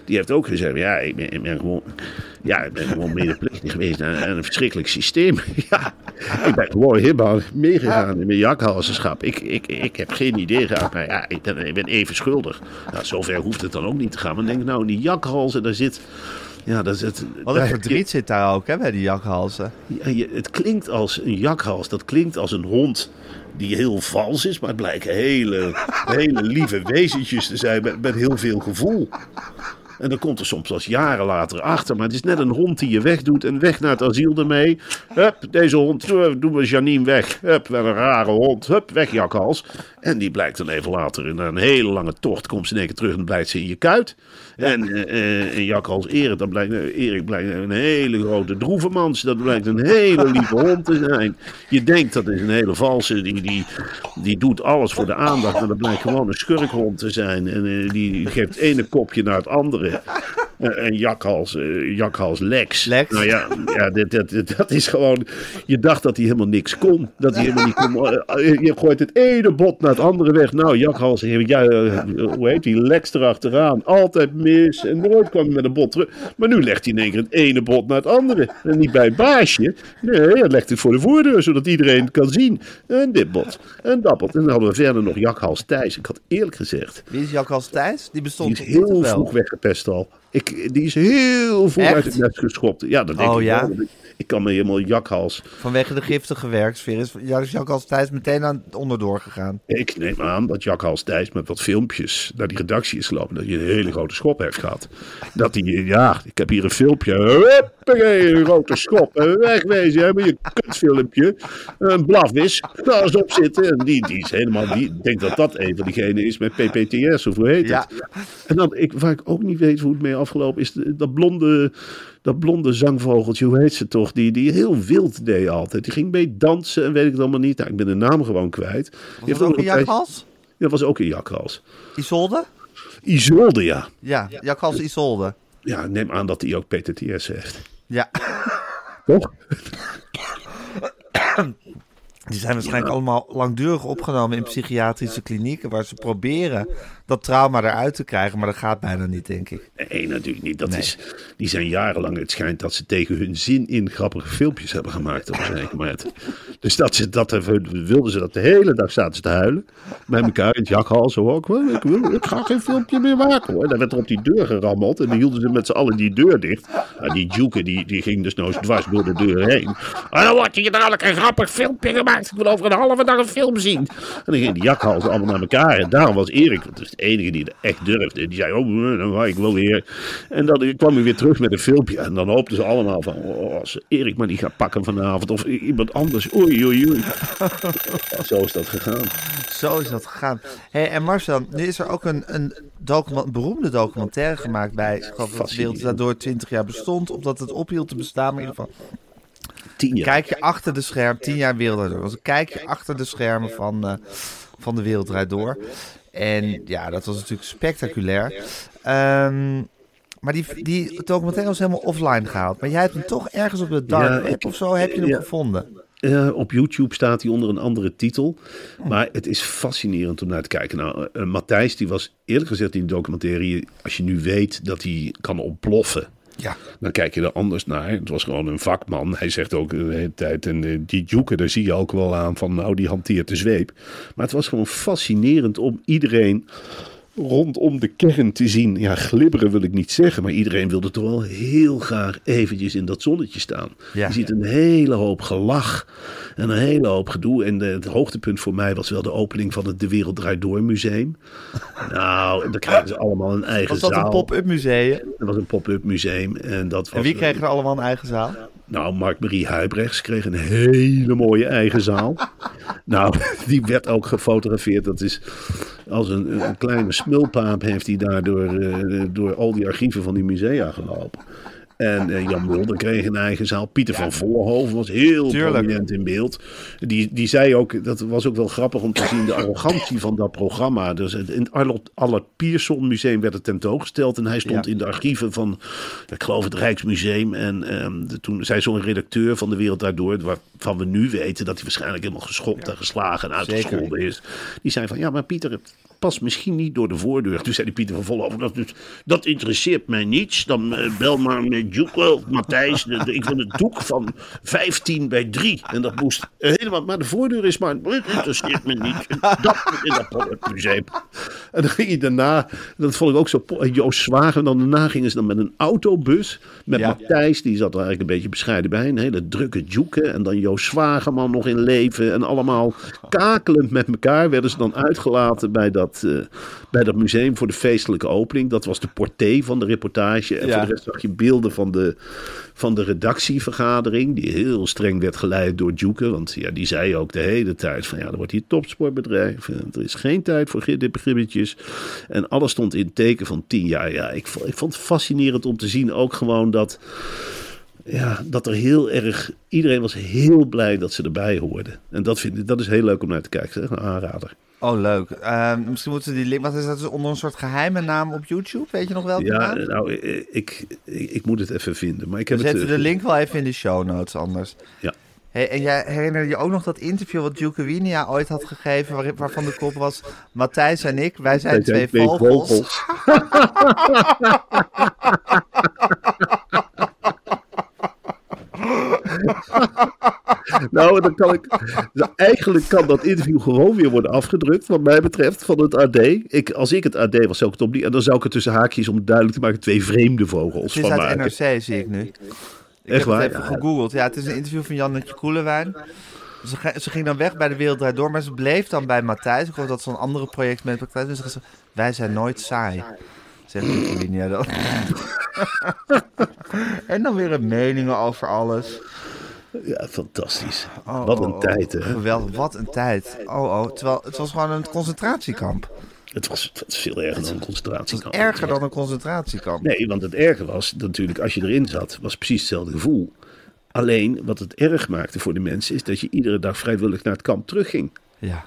die heeft ook gezegd... Ja, ik ben, ik ben gewoon, ja, ik ben gewoon medeplichtig geweest aan, aan een verschrikkelijk systeem. ja, ik ben gewoon helemaal meegegaan in mijn jakhalzenschap. Ik, ik, ik heb geen idee gehad, maar ja, ik ben, ik ben even schuldig. Nou, zover hoeft het dan ook niet te gaan. Maar denk nou, in die jakhalzen, daar zit... Ja, daar zit... Wat een verdriet zit daar ook, hè, bij die jakhalzen. ja, het klinkt als een jakhals. Dat klinkt als een hond die heel vals is. Maar het blijken hele, hele lieve wezentjes te zijn met, met heel veel gevoel. En dan komt er soms als jaren later achter. Maar het is net een hond die je wegdoet en weg naar het asiel ermee. Hup, deze hond, eh, doen we Janine weg. Hup, wel een rare hond. Hup, weg jakhals. En die blijkt dan even later, na een hele lange tocht, komt ze in één keer terug en blijkt ze in je kuit. En, eh, eh, en jakhals Erik, dan blijkt, eh, Erik blijkt een hele grote droevenmans. Dat blijkt een hele lieve hond te zijn. Je denkt dat is een hele valse, die, die, die doet alles voor de aandacht. Maar dat blijkt gewoon een schurkhond te zijn. En eh, die geeft het ene kopje naar het andere. Eh, en jakhals, eh, jakhals Lex. Lex. Nou ja, ja dit, dit, dat is gewoon... Je dacht dat hij helemaal niks kon. Dat hij helemaal niet kon. Eh, Je gooit het ene bot naar het andere weg. Nou, jakhals, ja, eh, hoe heet die? Lex erachteraan. Altijd mis. En nooit kwam hij met een bot terug. Maar nu legt hij in één keer het ene bot naar het andere. En niet bij het baasje. Nee, hij legt het voor de voordeur, zodat iedereen het kan zien. En dit bot. En dat bot. En dan hadden we verder nog jakhals Thijs. Ik had eerlijk gezegd... Wie is jakhals Thijs? Die Die bestond is niet, of heel vroeg weggepest al. Ik, die is heel vroeg Echt? uit het nest geschopt. Ja, dat denk Oh, ik ja? wel. Ik, kan me helemaal jakhals. Vanwege de giftige werksfeer is ja, is jakhals Thijs meteen aan het onderdoor gegaan. Ik neem aan dat jakhals Thijs met wat filmpjes naar die redactie is gelopen. Dat hij een hele grote schop heeft gehad. Dat hij, ja, ik heb hier een filmpje. Huppakee, een grote schop. En Wegwezen, hè, met je kutfilmpje. Een blafwis. Daar eens op zitten. En die, die is helemaal, die, ik denk dat dat een van diegenen is met PPTS, of hoe heet Ja. het? En dan, ik, waar ik ook niet weet hoe het mee afgelopen is, de- dat blonde, dat blonde zangvogeltje, hoe heet ze toch? Die, die heel wild deed altijd. Die ging mee dansen en weet ik het allemaal niet. Nou, ik ben de naam gewoon kwijt. Die Was heeft dat ook een jakhals? Dat was ook een jakhals. Isolde? Isolde, ja. Ja, jakhals Isolde. Ja, neem aan dat hij ook PTTS heeft. Ja, Toch? die zijn waarschijnlijk allemaal langdurig opgenomen in psychiatrische klinieken... waar ze proberen dat trauma eruit te krijgen, maar dat gaat bijna niet, denk ik. Nee, natuurlijk niet. Dat is, die zijn jarenlang, het schijnt dat ze tegen hun zin in grappige filmpjes hebben gemaakt op moment. Dus dat ze dat even, wilden ze dat de hele dag zaten ze te huilen. Bij elkaar in het jakhal zo ook. "Wel, Ik, wil, ik ga geen filmpje meer maken hoor. Dan werd er op die deur gerammeld en dan hielden ze met z'n allen die deur dicht. Nou, die Juke die, die ging dus nou eens dwars door de deur heen. En dan wordt hier dadelijk een grappig filmpje gemaakt. Ik wil over een halve dag een film zien. En dan gingen die jakhalzen allemaal naar elkaar. En daarom was Erik, want dat is de enige die het echt durfde. Die zei, oh, dan ga ik wel weer. En dan kwam hij weer terug met een filmpje. En dan hoopten ze allemaal van, oh, als Erik maar niet gaat pakken vanavond. Of iemand anders. Oei, oei, oei. Zo is dat gegaan. Zo is dat gegaan. Hey, en Marcel, nu is er ook een, een, document, een beroemde documentaire gemaakt bij... Ik geloof dat Fascinerend. daardoor 20 jaar bestond, omdat het ophield te bestaan. Maar in ieder geval, Tien jaar. Kijk je achter de schermen, tien jaar Wereld Door. was een kijkje achter de schermen van, eh, van de Wereld Draait Door. En ja, dat was natuurlijk spectaculair. Ehm, maar die, die documentaire was helemaal offline gehaald. Maar jij hebt hem toch ergens op de dark Ja, web of zo, heb je hem ja. gevonden? Eh, op YouTube staat hij onder een andere titel. Maar het is fascinerend om naar te kijken. Nou, eh, Matthijs, die was eerlijk gezegd in de documentaire... als je nu weet dat hij kan ontploffen... Ja. Dan kijk je er anders naar. Het was gewoon een vakman. Hij zegt ook de hele tijd. En eh, die Juke, daar zie je ook wel aan van. Nou, die hanteert de zweep. Maar het was gewoon fascinerend om iedereen rondom de kern te zien. Ja, glibberen wil ik niet zeggen. Maar iedereen wilde toch wel heel graag eventjes in dat zonnetje staan. Ja. Je ziet een hele hoop gelach. En een hele hoop gedoe. En de- het hoogtepunt voor mij was wel de opening van het De Wereld Draait Door Museum. Nou, en dan krijgen ze allemaal een eigen Was dat zaal. een pop-up museum? Dat was een pop-up museum. En, dat was En wie kreeg er allemaal een eigen zaal? Nou, Mark-Marie Huibrechts kreeg een hele mooie eigen zaal. nou, die werd ook gefotografeerd. Dat is als een, een kleine smulpaap heeft hij daar door, eh, door al die archieven van die musea gelopen. En eh, Jan Mulder kreeg een eigen zaal. Pieter van Vollenhoven was heel Tuurlijk. prominent in beeld. Die, die zei ook, dat was ook wel grappig om te zien, de arrogantie van dat programma. Dus het- in het Allard Pierson Museum werd het tentoongesteld. En hij stond Ja. in de archieven van, ik geloof het Rijksmuseum. En ehm, de, toen zei zo'n redacteur van De Wereld Daardoor, waarvan we nu weten dat hij waarschijnlijk helemaal geschopt en geslagen en uitgescholden is. Die zei van, ja maar Pieter, past misschien niet door de voordeur. Toen zei die Pieter van Vollenhoven, dat, dat, dat interesseert mij niets. Dan eh, bel maar met of Matthijs. De- de- ik wil een doek van 15 bij 3. En dat moest helemaal, maar de voordeur is maar, het interesseert me niet. Dat in dat museum. En dan ging hij daarna, dat vond ik ook zo, Joost Zwager. En dan daarna gingen ze dan met een autobus met Ja. Matthijs. Die zat er eigenlijk een beetje bescheiden bij. Een hele drukke Duke. En dan Joost Zwagerman nog in leven. En allemaal kakelend met elkaar werden ze dan uitgelaten bij dat, eh, bij dat museum voor de feestelijke opening. Dat was de porté van de reportage. En Ja. voor de rest zag je beelden van de, van de redactievergadering. Die heel streng werd geleid door Duke. Want ja, die zei ook de hele tijd van ja, er wordt hier topsportbedrijf. Er is geen tijd voor gibbetjes. En alles stond in teken van tien jaar. Ja, ik, ik vond het fascinerend om te zien ook gewoon dat ja, dat er heel erg. Iedereen was heel blij dat ze erbij hoorden. En dat, vind ik, dat is heel leuk om naar te kijken. Zeg, een aanrader. Oh, leuk. Ehm, misschien moeten we die link... Wat is dat? Is onder een soort geheime naam op YouTube? Weet je nog wel? Ja, naam? nou, ik, ik, ik moet het even vinden. Maar ik We heb het. zetten eh, de link wel even in de show notes anders. Ja. Hey, en jij herinner je ook nog dat interview wat Duke Winia ooit had gegeven, waarvan de kop was: Matthijs en ik, wij zijn twee, vogels. nou, dan kan ik. nou, eigenlijk kan dat interview gewoon weer worden afgedrukt, wat mij betreft, van het AD. Ik, als ik het AD was, zou ik het opnieuw. En dan zou ik het tussen haakjes, om het duidelijk te maken, twee vreemde vogels Het is van uit. NRC, zie ik nu. Ik Echt heb waar? het even Ja. gegoogeld. Ja, het is een interview van Jannetje Koelewijn. Ze, ze ging dan weg bij de Wereld Draait Door, maar ze bleef dan bij Matthijs. Ik geloof dat ze een andere project met Matthijs. Dus ze wij zijn nooit saai. Zegt dan. en dan weer een meningen over alles. Ja, fantastisch. Oh, wat oh, een oh. tijd, hè? Geweldig, wat een tijd. Oh, oh. Terwijl het was gewoon een concentratiekamp. Het was, het was veel erger dan een concentratiekamp. Erger dan een concentratiekamp. Nee, want het erge was natuurlijk, als je erin zat, was precies hetzelfde gevoel. Alleen, wat het erg maakte voor de mensen, is dat je iedere dag vrijwillig naar het kamp terugging. Ja,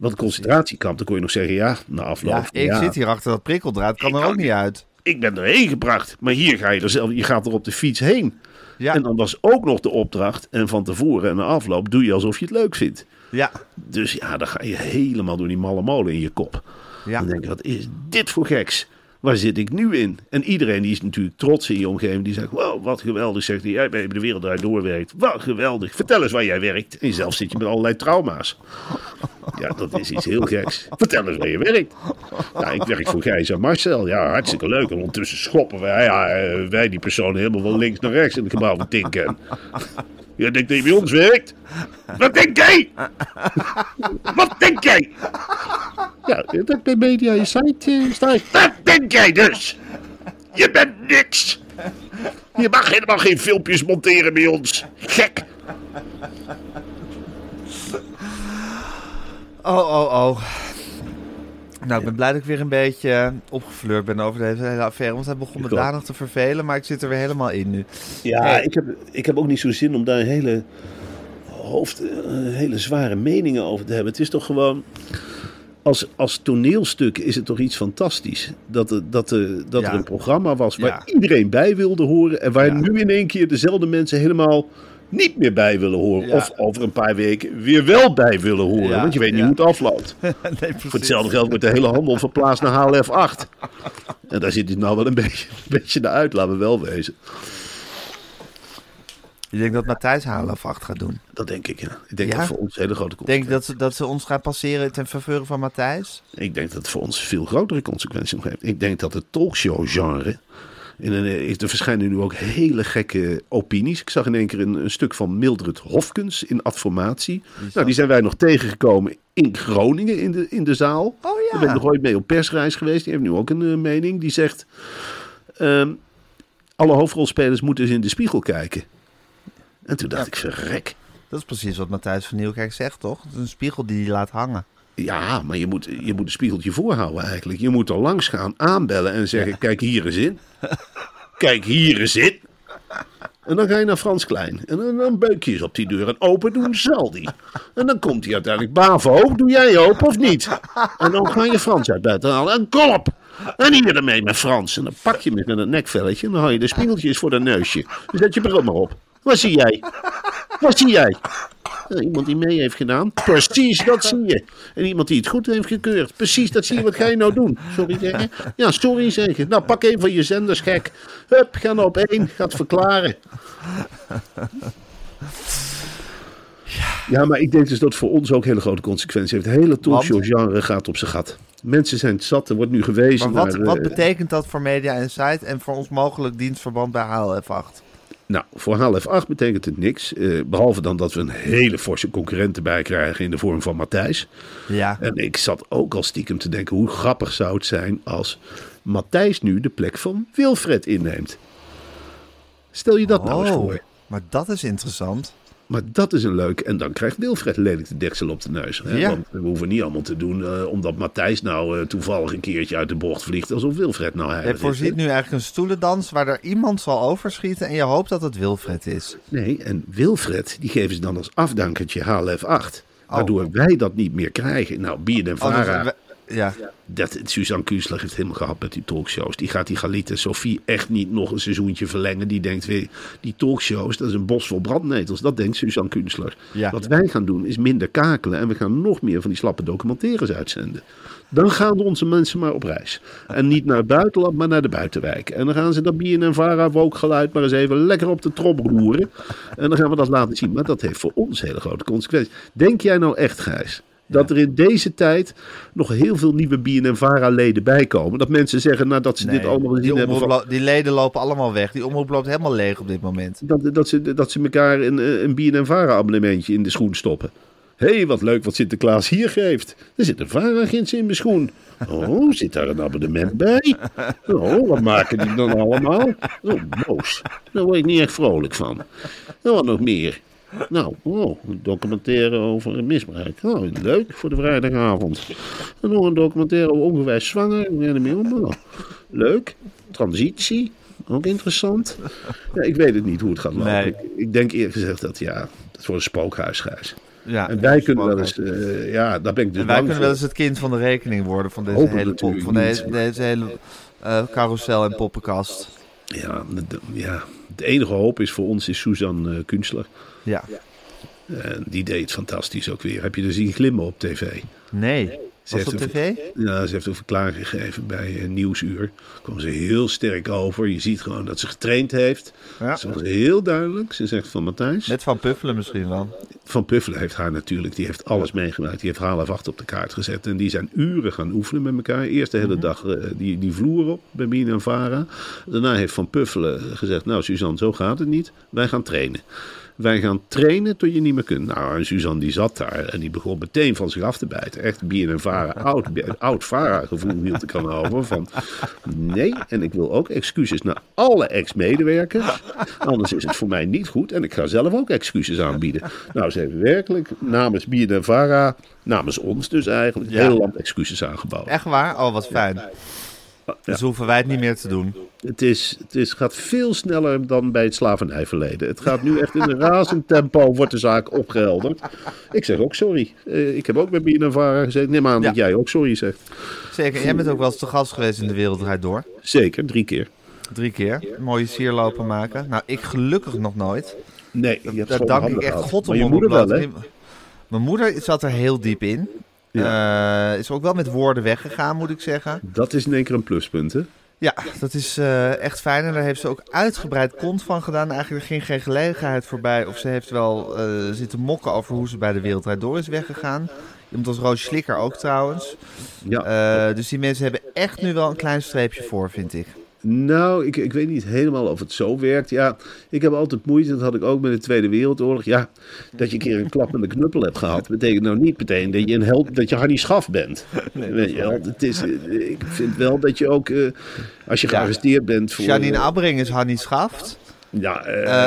Want een concentratiekamp, dan kon je nog zeggen, ja, na afloop. ja ik ja, zit hier achter dat prikkeldraad. Kan er ook niet uit. Ik ben erheen gebracht, maar hier ga je er zelf, je gaat er op de fiets heen. Ja, En dan was ook nog de opdracht, en van tevoren en na afloop doe je alsof je het leuk vindt. ja, Dus ja, dan ga je helemaal door die malle molen in je kop. ja. Dan denk je, wat is dit voor geks? Waar zit ik nu in? En iedereen die is natuurlijk trots in je omgeving. Die zegt, wow, wat geweldig. Zegt hij, jij bij de wereld daar doorwerkt. Wat geweldig. Vertel eens waar jij werkt. En zelf zit je met allerlei trauma's. Ja, dat is iets heel geks. Vertel eens waar je werkt. Ja, ik werk voor Gijs en Marcel. Ja, hartstikke leuk. En ondertussen schoppen wij, ja, eh, wij die persoon helemaal van links naar rechts in het gebouw van Tinken. Je denkt dat je bij ons werkt? Wat denk jij? Wat denk jij? Ja, dat ik bij Media je site uh, sta. Dat denk jij dus! Je bent niks! Je mag helemaal geen filmpjes monteren bij ons. Gek! Oh, oh, oh. Nou, ik ben blij dat ik weer een beetje eh, opgefleurd ben over deze hele affaire. Want hij begon me danig te vervelen, maar ik zit er weer helemaal in nu. Ja, Hey. ik, heb, ik heb ook niet zo zin om daar hele, hoofd, eh, hele zware meningen over te hebben. Het is toch gewoon... Als, als toneelstuk is het toch iets fantastisch. Dat, er- dat, er- dat Ja. er een programma was waar Ja. iedereen bij wilde horen. En waar Ja. nu in één keer dezelfde mensen helemaal niet meer bij willen horen. Ja. Of over een paar weken weer wel bij willen horen. Ja, want je weet niet ja. hoe het afloopt. nee. Voor hetzelfde geld wordt de hele handel verplaatst naar HLF 8. En daar zit hij nou wel een beetje, een beetje naar uit, laten we wel wezen. Je denkt dat Matthijs Halef acht gaat doen? Dat denk ik, ja. Ik denk dat voor ons hele grote Denk consequenties. je dat ze, dat ze ons gaan passeren ten faveur van Matthijs? Ik denk dat het voor ons veel grotere consequenties nog heeft. Ik denk dat het talkshow-genre. En eh, er verschijnen nu ook hele gekke opinies. Ik zag in één keer een, een stuk van Mildred Hofkens in Adformatie. Nou, die zijn wij nog tegengekomen in Groningen in de, in de zaal. Oh ja. Daar ben ik nog ooit mee op persreis geweest. Die heeft nu ook een eh, mening. Die zegt: ehm, alle hoofdrolspelers moeten eens in de spiegel kijken. En toen dacht ik: verrek. Dat is precies wat Matthijs van Nieuwkerk zegt, toch? Het is een spiegel die hij laat hangen. Ja, maar je moet, je moet een spiegeltje voorhouden eigenlijk. Je moet er langs gaan, aanbellen en zeggen: Kijk hier eens in. Kijk hier eens in. En dan ga je naar Frans Klein. En dan, dan beuk je eens op die deur. En open doen zal die. En dan komt hij uiteindelijk. Bavo, doe jij open of niet? En dan ga je Frans uit bed halen. En kom op. En hier ermee met Frans. En dan pak je hem met een nekvelletje. En dan haal je de spiegeltjes voor de neusje. Dan zet je bril maar op. Wat zie jij? Wat zie jij? Iemand die mee heeft gedaan. Precies, dat zie je. En iemand die het goed heeft gekeurd. Precies, dat zie je. Wat ga je nou doen? Sorry zeggen? Ja, sorry zeggen. Nou, pak een van je zenders, gek. Hup, ga nou op één. Ga het verklaren. Ja, maar ik denk dus dat voor ons ook hele grote consequenties heeft. Het hele talkshow-genre gaat op zijn gat. Mensen zijn zat. Er wordt nu gewezen Maar wat, naar... wat eh, betekent dat voor Media Insight en voor ons mogelijk dienstverband bij HLF 8? Nou, voor HLF 8 betekent het niks. eh, behalve dan dat we een hele forse concurrent erbij krijgen in de vorm van Matthijs. Ja. En ik zat ook al stiekem te denken, hoe grappig zou het zijn als Matthijs nu de plek van Wilfred inneemt. Stel je dat nou eens Oh, voor. maar dat is interessant. Maar dat is een leuke. En dan krijgt Wilfred lelijk de deksel op de neus. Hè? Ja. Want we hoeven niet allemaal te doen eh, omdat Matthijs nou eh, toevallig een keertje uit de bocht vliegt. Alsof Wilfred nou Je heilig is. voorziet nu eigenlijk een stoelendans waar er iemand zal overschieten en je hoopt dat het Wilfred is. Nee, en Wilfred, die geven ze dan als afdankertje HLF 8. Oh. Waardoor wij dat niet meer krijgen. Nou, Bier en Oh, dus Vara. Ja. Dat, Suzanne Kuusler heeft helemaal gehad met die talkshows. Die gaat die Galite Sophie echt niet nog een seizoentje verlengen. Die denkt weer, die talkshows, dat is een bos vol brandnetels. Dat denkt Suzanne Kuusler. Ja. Wat wij gaan doen is minder kakelen. En we gaan nog meer van die slappe documentaires uitzenden. Dan gaan onze mensen maar op reis. En niet naar het buitenland, maar naar de buitenwijk. En dan gaan ze dat Bien en Vara geluid maar eens even lekker op de trop roeren. En dan gaan we dat laten zien. Maar dat heeft voor ons hele grote consequenties. Denk jij nou echt, Gijs, dat er in deze tijd nog heel veel nieuwe Bien en Vara-leden bijkomen? Dat mensen zeggen nadat ze dit allemaal gezien hebben... van- die leden lopen allemaal weg. Die omroep loopt helemaal leeg op dit moment. dat, dat, ze, dat ze elkaar een, eh, een Bien en Vara abonnementje in de schoen stoppen. Hé, hey, wat leuk wat Sinterklaas hier geeft. Er zit een Vara-gids in mijn schoen. Oh, zit daar een abonnement bij? Oh, wat maken die dan allemaal? Oh, boos. Daar word ik niet echt vrolijk van. En wat nog meer? Nou, oh, een documentaire over een misbruik. Oh, leuk voor de vrijdagavond. En nog een documentaire over ongewijs zwanger. Er om. Oh, leuk. Transitie. Ook interessant. Ja, ik weet het niet hoe het gaat lopen. Nee. Ik, ik denk eerlijk gezegd dat ja, dat wordt een spookhuis, Gijs. Ja, En wij kunnen wel eens, eh, ja, daar ben ik dus En wij kunnen voor. wel eens het kind van de rekening worden van deze Hopen hele, pop, van deze, deze hele eh, carousel en poppenkast. Ja, de, de- ja, de enige hoop is voor ons is Suzanne uh, Kunstler. Ja. En die deed het fantastisch ook weer. Heb je er zien glimmen op tv? Nee. Ze Was heeft een- tv? Ja, ze heeft een verklaring gegeven bij eh, Nieuwsuur. Daar kwam ze heel sterk over. Je ziet gewoon dat ze getraind heeft. Ja. Ze was heel duidelijk. Ze zegt van Matthijs. Met Van Puffelen misschien wel. Van Puffelen heeft haar natuurlijk, die heeft alles meegemaakt. Die heeft half acht op de kaart gezet. En die zijn uren gaan oefenen met elkaar. Eerst de hele dag eh, die, die vloer op bij Bien en Vara. Daarna heeft Van Puffelen gezegd, nou Suzanne, zo gaat het niet. Wij gaan trainen. Wij gaan trainen tot je niet meer kunt. Nou, en Suzanne die zat daar en die begon meteen van zich af te bijten. Echt Bien en Vara, oud, oud Vara-gevoel hield ik aan over. Van nee, en ik wil ook excuses naar alle ex-medewerkers. Anders is het voor mij niet goed. En ik ga zelf ook excuses aanbieden. Nou, ze heeft werkelijk namens Bien en Vara, namens ons dus eigenlijk, Ja. hele land excuses aangeboden. Echt waar? Oh, wat fijn. Dus hoeven wij het niet meer te doen. Het, is, het is, gaat veel sneller dan bij het slavernijverleden. Het gaat nu echt in een razend tempo, wordt de zaak opgehelderd. Ik zeg ook sorry. Eh, ik heb ook met Bien en Vara gezegd. Neem aan dat jij ook sorry zegt. Zeker. Jij bent ook wel eens te gast geweest in de Wereld Draait Door. Zeker, drie keer. Drie keer. Mooie sierlopen maken. Nou, ik gelukkig nog nooit. Nee, Daar gewoon dank ik echt. God om Maar je op moeder wel, hè? Mijn moeder zat er heel diep in. Eh, is ook wel met woorden weggegaan, moet ik zeggen. Dat is in één keer een pluspunt, hè? Ja, dat is eh, echt fijn. En daar heeft ze ook uitgebreid kont van gedaan. Eigenlijk ging geen gelegenheid voorbij. Of ze heeft wel eh, zitten mokken over hoe ze bij de Wereldrijd Door is weggegaan. Iemand als Roos Slikker ook trouwens. Ja. Dus die mensen hebben echt nu wel een klein streepje voor, vind ik. Nou, ik, ik weet niet helemaal of het zo werkt. Ja, ik heb altijd moeite, dat had ik ook met de Tweede Wereldoorlog. Ja, dat je een keer een klap met de knuppel hebt gehad, betekent nou niet meteen dat je een held, dat je Harry Schaf bent. Weet je wel, het is, eh, ik vind wel dat je ook, eh, als je gearresteerd bent voor... Janine eh, Abbering is Hannie Schaft. Ja,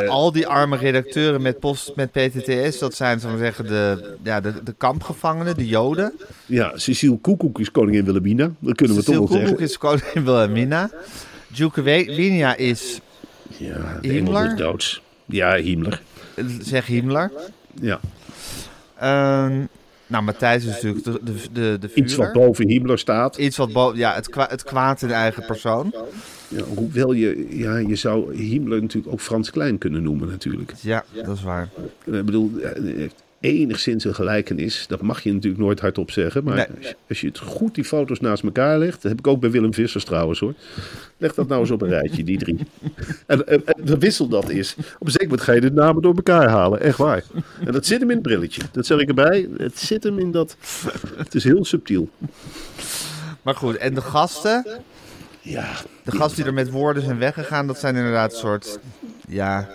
al die arme redacteuren met post met PTTS, dat zijn, we zeggen, de, ja, de, de kampgevangenen, de Joden. ja, Cecile Koekoek is koningin Wilhelmina. Dat kunnen we Cecile toch wel Koekoek zeggen. is koningin Wilhelmina. Duke Winia is, Ja, de Himmler? Is doods. Ja, Himmler. zeg Himmler. Ja. Ehm, nou, Matthijs is natuurlijk de, de, de, de Iets wat boven Himmler staat. Iets wat boven, ja, het, kwa, het kwaad in eigen persoon. Ja, hoewel je, ja, je zou Himmler natuurlijk ook Frans Klein kunnen noemen natuurlijk. Ja, dat is waar. Ik bedoel, eh, enigszins een gelijkenis. Dat mag je natuurlijk nooit hardop zeggen. Maar Nee. als, je, als je het goed die foto's naast elkaar legt. Dat heb ik ook bij Willem Vissers trouwens hoor. Leg dat nou eens op een rijtje, die drie. En, en, wissel dat is. Op een zeker moment ga je de namen door elkaar halen. Echt waar. En dat zit hem in het brilletje. Dat zeg ik erbij. Het zit hem in dat... Het is heel subtiel. Maar goed, en de gasten, Ja. de gasten die er met woorden zijn weggegaan, dat zijn inderdaad een soort, ja,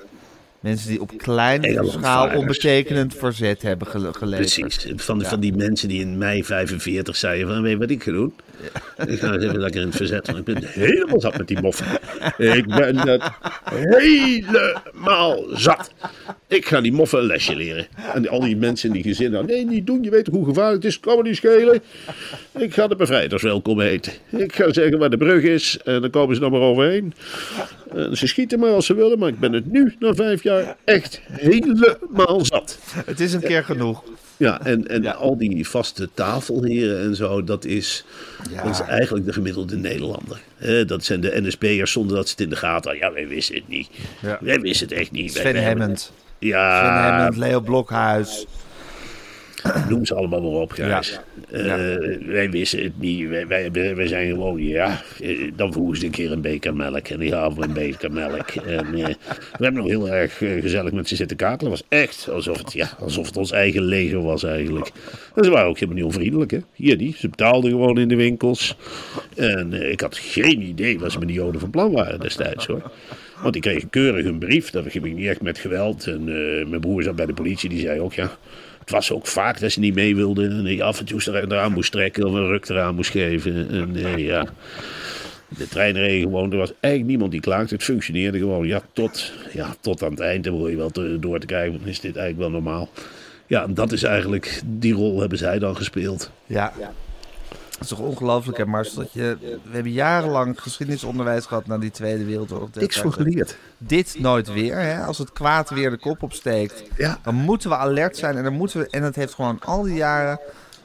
mensen die op kleine Engeland schaal varens. onbetekenend verzet hebben gele- geleverd. Precies. Van, van die mensen die in mei 45 zeiden van, weet je wat ik ga doen? Ik ga eens even lekker in het verzet, want ik ben helemaal zat met die moffen. Ik ben het helemaal zat. Ik ga die moffen een lesje leren. En al die mensen in die gezinnen, nee, niet doen, je weet hoe gevaarlijk het is, kan me niet schelen. Ik ga de bevrijders welkom heten. Ik ga zeggen waar de brug is en dan komen ze dan maar overheen. En ze schieten me als ze willen, maar ik ben het nu, na vijf jaar, echt helemaal zat. Het is een keer genoeg. Ja, en, en al die vaste tafelheren en zo, dat is, dat is eigenlijk de gemiddelde Nederlander. Dat zijn de NSB'ers zonder dat ze het in de gaten hadden. Ja, wij wisten het niet. Ja. Wij wisten het echt niet. Sven Hammond. Ja, Sven Hammond, Leo Blokhuis. Noem ze allemaal maar op. Ja. Eh, Ja. Wij wisten het niet. Wij, wij, zijn gewoon, ja, eh, dan vroegen ze een keer een beker melk. En die gaven we een beker melk. En eh, we hebben nog heel erg gezellig met ze zitten kakelen. Het was echt alsof het, ja, alsof het ons eigen leger was eigenlijk. En ze waren ook helemaal niet onvriendelijk, hè. Hier, die, ze betaalden gewoon in de winkels. En ik had geen idee wat ze met die joden van plan waren destijds, hoor. Want die kregen keurig een brief. Dat ging niet echt met geweld. En mijn broer zat bij de politie. Die zei ook, ja... Het was ook vaak dat ze niet mee wilden. En je af en toe er- eraan moest trekken of een ruk eraan moest geven. En eh, ja, de trein reed gewoon. Er was eigenlijk niemand die klaagde. Het functioneerde gewoon. Ja, tot, ja, tot aan het eind. Dan wil je wel te- door te krijgen. Dan is dit eigenlijk wel normaal. Ja, en dat is eigenlijk, die rol hebben zij dan gespeeld. Ja. Dat is toch ongelooflijk, hè, Mars? Dat je, we hebben jarenlang geschiedenisonderwijs gehad naar die Tweede Wereldoorlog. Niks van geleerd. Dit nooit weer. Hè? Als het kwaad weer de kop opsteekt, Ja. dan moeten we alert zijn. En, dan moeten we, en het heeft gewoon al die jaren,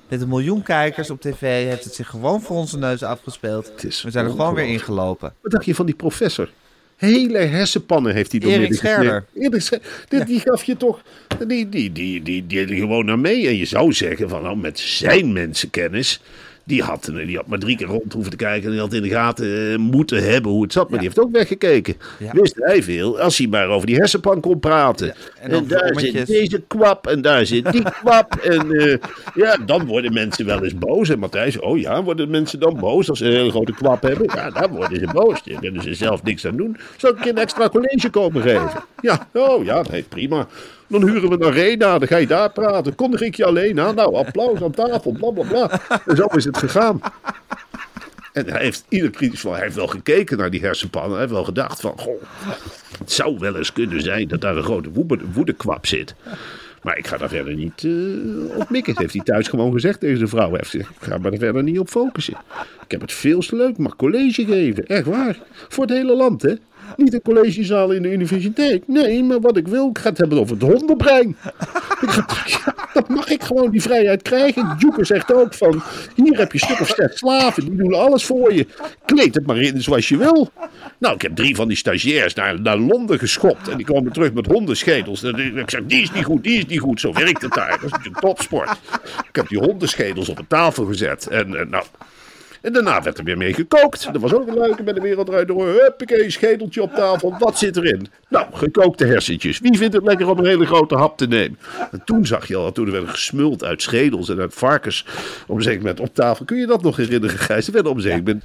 met een miljoen kijkers op tv, heeft het zich gewoon voor onze neus afgespeeld. We zijn er gewoon weer ingelopen. Wat dacht je van die professor? Hele hersenpannen heeft hij door Erik midden Scherder. gesneden. Erik Scherder. Die, die gaf je toch... Die, die, die, die, die, die gewoon naar mee. En je zou zeggen van nou, met zijn mensenkennis... Die had, die had maar drie keer rond hoeven te kijken. En die had in de gaten eh, moeten hebben hoe het zat. Maar die heeft ook weggekeken. Ja. Wist hij veel. Als hij maar over die hersenpan kon praten. Ja, en daar zit deze kwap. En daar zit die kwap. En eh, ja, dan worden mensen wel eens boos. En Matthijs, oh ja, worden mensen dan boos als ze een hele grote kwap hebben? Ja, dan worden ze boos. Daar kunnen ze zelf niks aan doen. Zal ik je een extra college komen geven? Ja, oh ja, nee, prima. Dan huren we een arena, dan ga je daar praten. Kondig ik je alleen aan? Nou, applaus aan tafel, bla bla. En zo is het gegaan. En hij heeft ieder kritisch van, hij heeft wel gekeken naar die hersenpannen. Hij heeft wel gedacht van, goh, het zou wel eens kunnen zijn dat daar een grote woede, woedekwap zit. Maar ik ga daar verder niet eh, op mikken. Dat heeft hij thuis gewoon gezegd tegen vrouw. Heeft ik ga me er verder niet op focussen. Ik heb het veel te leuk, mag college geven. Echt waar. Voor het hele land, hè. Niet een collegezaal in de universiteit. Nee, maar wat ik wil, ik ga het hebben over het hondenbrein. Dat mag ik gewoon die vrijheid krijgen. Joeker zegt ook van, hier heb je stuk of zes slaven, die doen alles voor je. Kleed het maar in zoals je wil. Nou, ik heb drie van die stagiairs naar, naar Londen geschopt. En die komen terug met hondenschedels. En ik zeg, die is niet goed, die is niet goed. Zo werkt het daar. Dat is natuurlijk topsport. Ik heb die hondenschedels op een tafel gezet. En nou, En daarna werd er weer mee gekookt. Dat was ook een leuke bij de wereld eruit door. Huppakee, schedeltje op tafel. Wat zit erin? Nou, gekookte hersentjes. Wie vindt het lekker om een hele grote hap te nemen? En toen zag je al, toen er werden gesmuld uit schedels en uit varkens. Op een moment op tafel. Kun je dat nog herinneren, Gijs? Er werd op een moment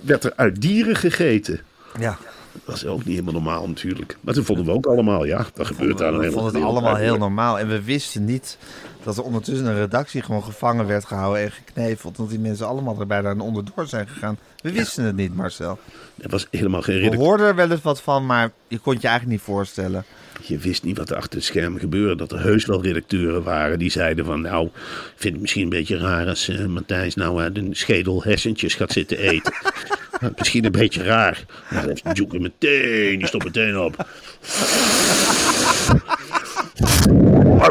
werd er uit dieren gegeten. Ja. Dat was ook niet helemaal normaal natuurlijk. Maar toen vonden we ook allemaal, ja, dat gebeurt daar We vonden het allemaal heel normaal. En we wisten niet dat er ondertussen een redactie gewoon gevangen werd gehouden en gekneveld. Want die mensen allemaal er bijna onderdoor zijn gegaan. We wisten het niet, Marcel. Er was helemaal geen We redacteur. hoorden er wel eens wat van, maar je kon het je eigenlijk niet voorstellen. Je wist niet wat er achter het scherm gebeurde. Dat er heus wel redacteuren waren die zeiden van... nou, ik vind het misschien een beetje raar als eh, Matthijs nou uit een schedel hersentjes gaat zitten eten. Misschien een beetje raar. Maar dan heeft meteen, die stopt meteen op.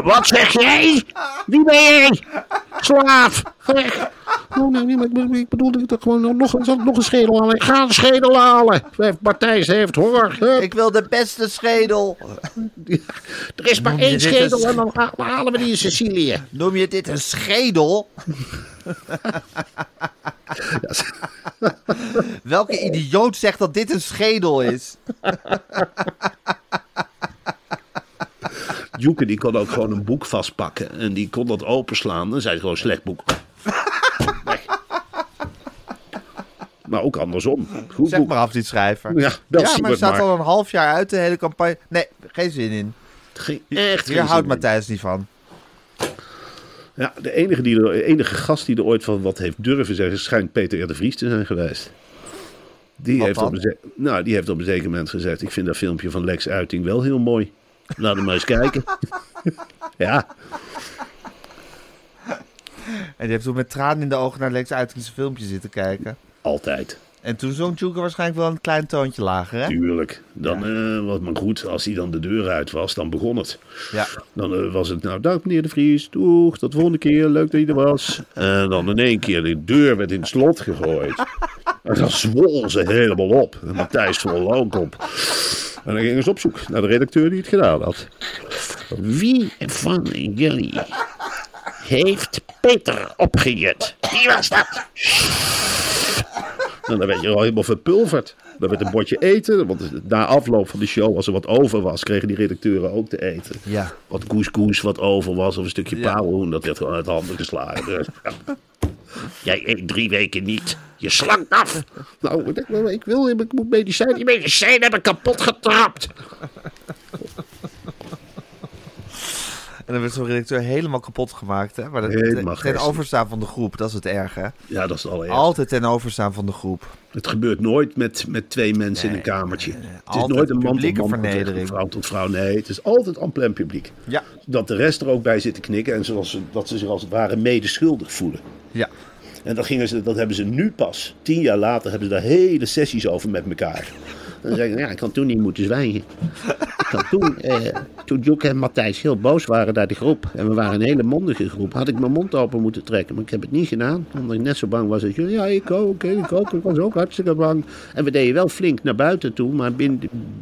Wat zeg jij? Wie ben jij? Slaaf! Weg! Oh nee, nee maar ik bedoel- ik bedoel dat gewoon nog, nog, nog een schedel halen. Ik ga een schedel halen. Matthijs heeft honger. Hup. Ik wil de beste schedel. Er is maar Noem één schedel sch- en dan ha- halen we die in Sicilië. Noem je dit een schedel? Welke idioot zegt dat dit een schedel is? Joeke die kon ook gewoon een boek vastpakken en die kon dat openslaan. Dan zei hij gewoon slecht boek. Weg. Maar ook andersom. Goed Zeg boek. maar af, die schrijver. Ja, bel ja maar het staat maar. al een half jaar uit, de hele campagne. Nee, geen zin in. Geen- echt Hier geen houdt zin in. Matthijs niet van. Ja, de enige, die er, de enige gast die er ooit van wat heeft durven zeggen, schijnt Peter R. de Vries te zijn geweest. Die Wat heeft, dan? op een, nou, die heeft op een zeker moment gezegd: Ik vind dat filmpje van Lex Uiting wel heel mooi. Laat hem maar eens kijken. ja, En die heeft toen met tranen in de ogen naar Lex Uiting's filmpje zitten kijken. altijd. En toen zong Joker waarschijnlijk wel een klein toontje lager, hè? Tuurlijk. Dan, eh, wat maar goed, als hij dan de deur uit was, dan begon het. Ja. Dan eh, was het, nou, dag meneer de Vries, doeg, tot de volgende keer, leuk dat je er was. En dan in één keer, de deur werd in het slot gegooid. En dan zwol ze helemaal op. En Matthijs zwol ook op. En dan gingen ze op zoek naar de redacteur die het gedaan had. Wie van jullie heeft Peter opgejut? Wie was dat? En dan werd je al helemaal verpulverd. Dan werd een bordje eten. Want na afloop van de show, als er wat over was, kregen die redacteuren ook te eten. Ja. Wat couscous wat over was, of een stukje Ja. dat werd gewoon uit de handen geslagen. Jij eet drie weken niet. Je slankt af. Nou, ik, wil, ik moet medicijn. Die medicijnen hebben kapot getrapt. En dan werd zo'n redacteur helemaal kapot gemaakt, hè? Maar dat, Helemaal ten, overstaan van de groep, dat is het erg, hè? Ja, dat is het allereerste. Altijd ten overstaan van de groep. Het gebeurt nooit met, met twee mensen in een kamertje. Het is Altijd nooit een man tot man vernedering. vrouw tot vrouw. Nee, het is altijd en plein publiek. Ja. Dat de rest er ook bij zit te knikken en zoals, ze- dat ze zich als het ware medeschuldig voelen. Ja. En dat, gingen ze, dat hebben ze nu pas. Tien jaar later hebben ze daar hele sessies over met elkaar. Dan zeggen ze, ja, ik had toen niet moeten zwijgen. Ik had toen, eh, toen Joek en Matthijs heel boos waren naar de groep. En we waren een hele mondige groep. Had ik mijn mond open moeten trekken. Maar ik heb het niet gedaan. Omdat ik net zo bang was als jullie. Ja, ik ook. Ik ook. Ik was ook hartstikke bang. En we deden wel flink naar buiten toe. Maar binnen,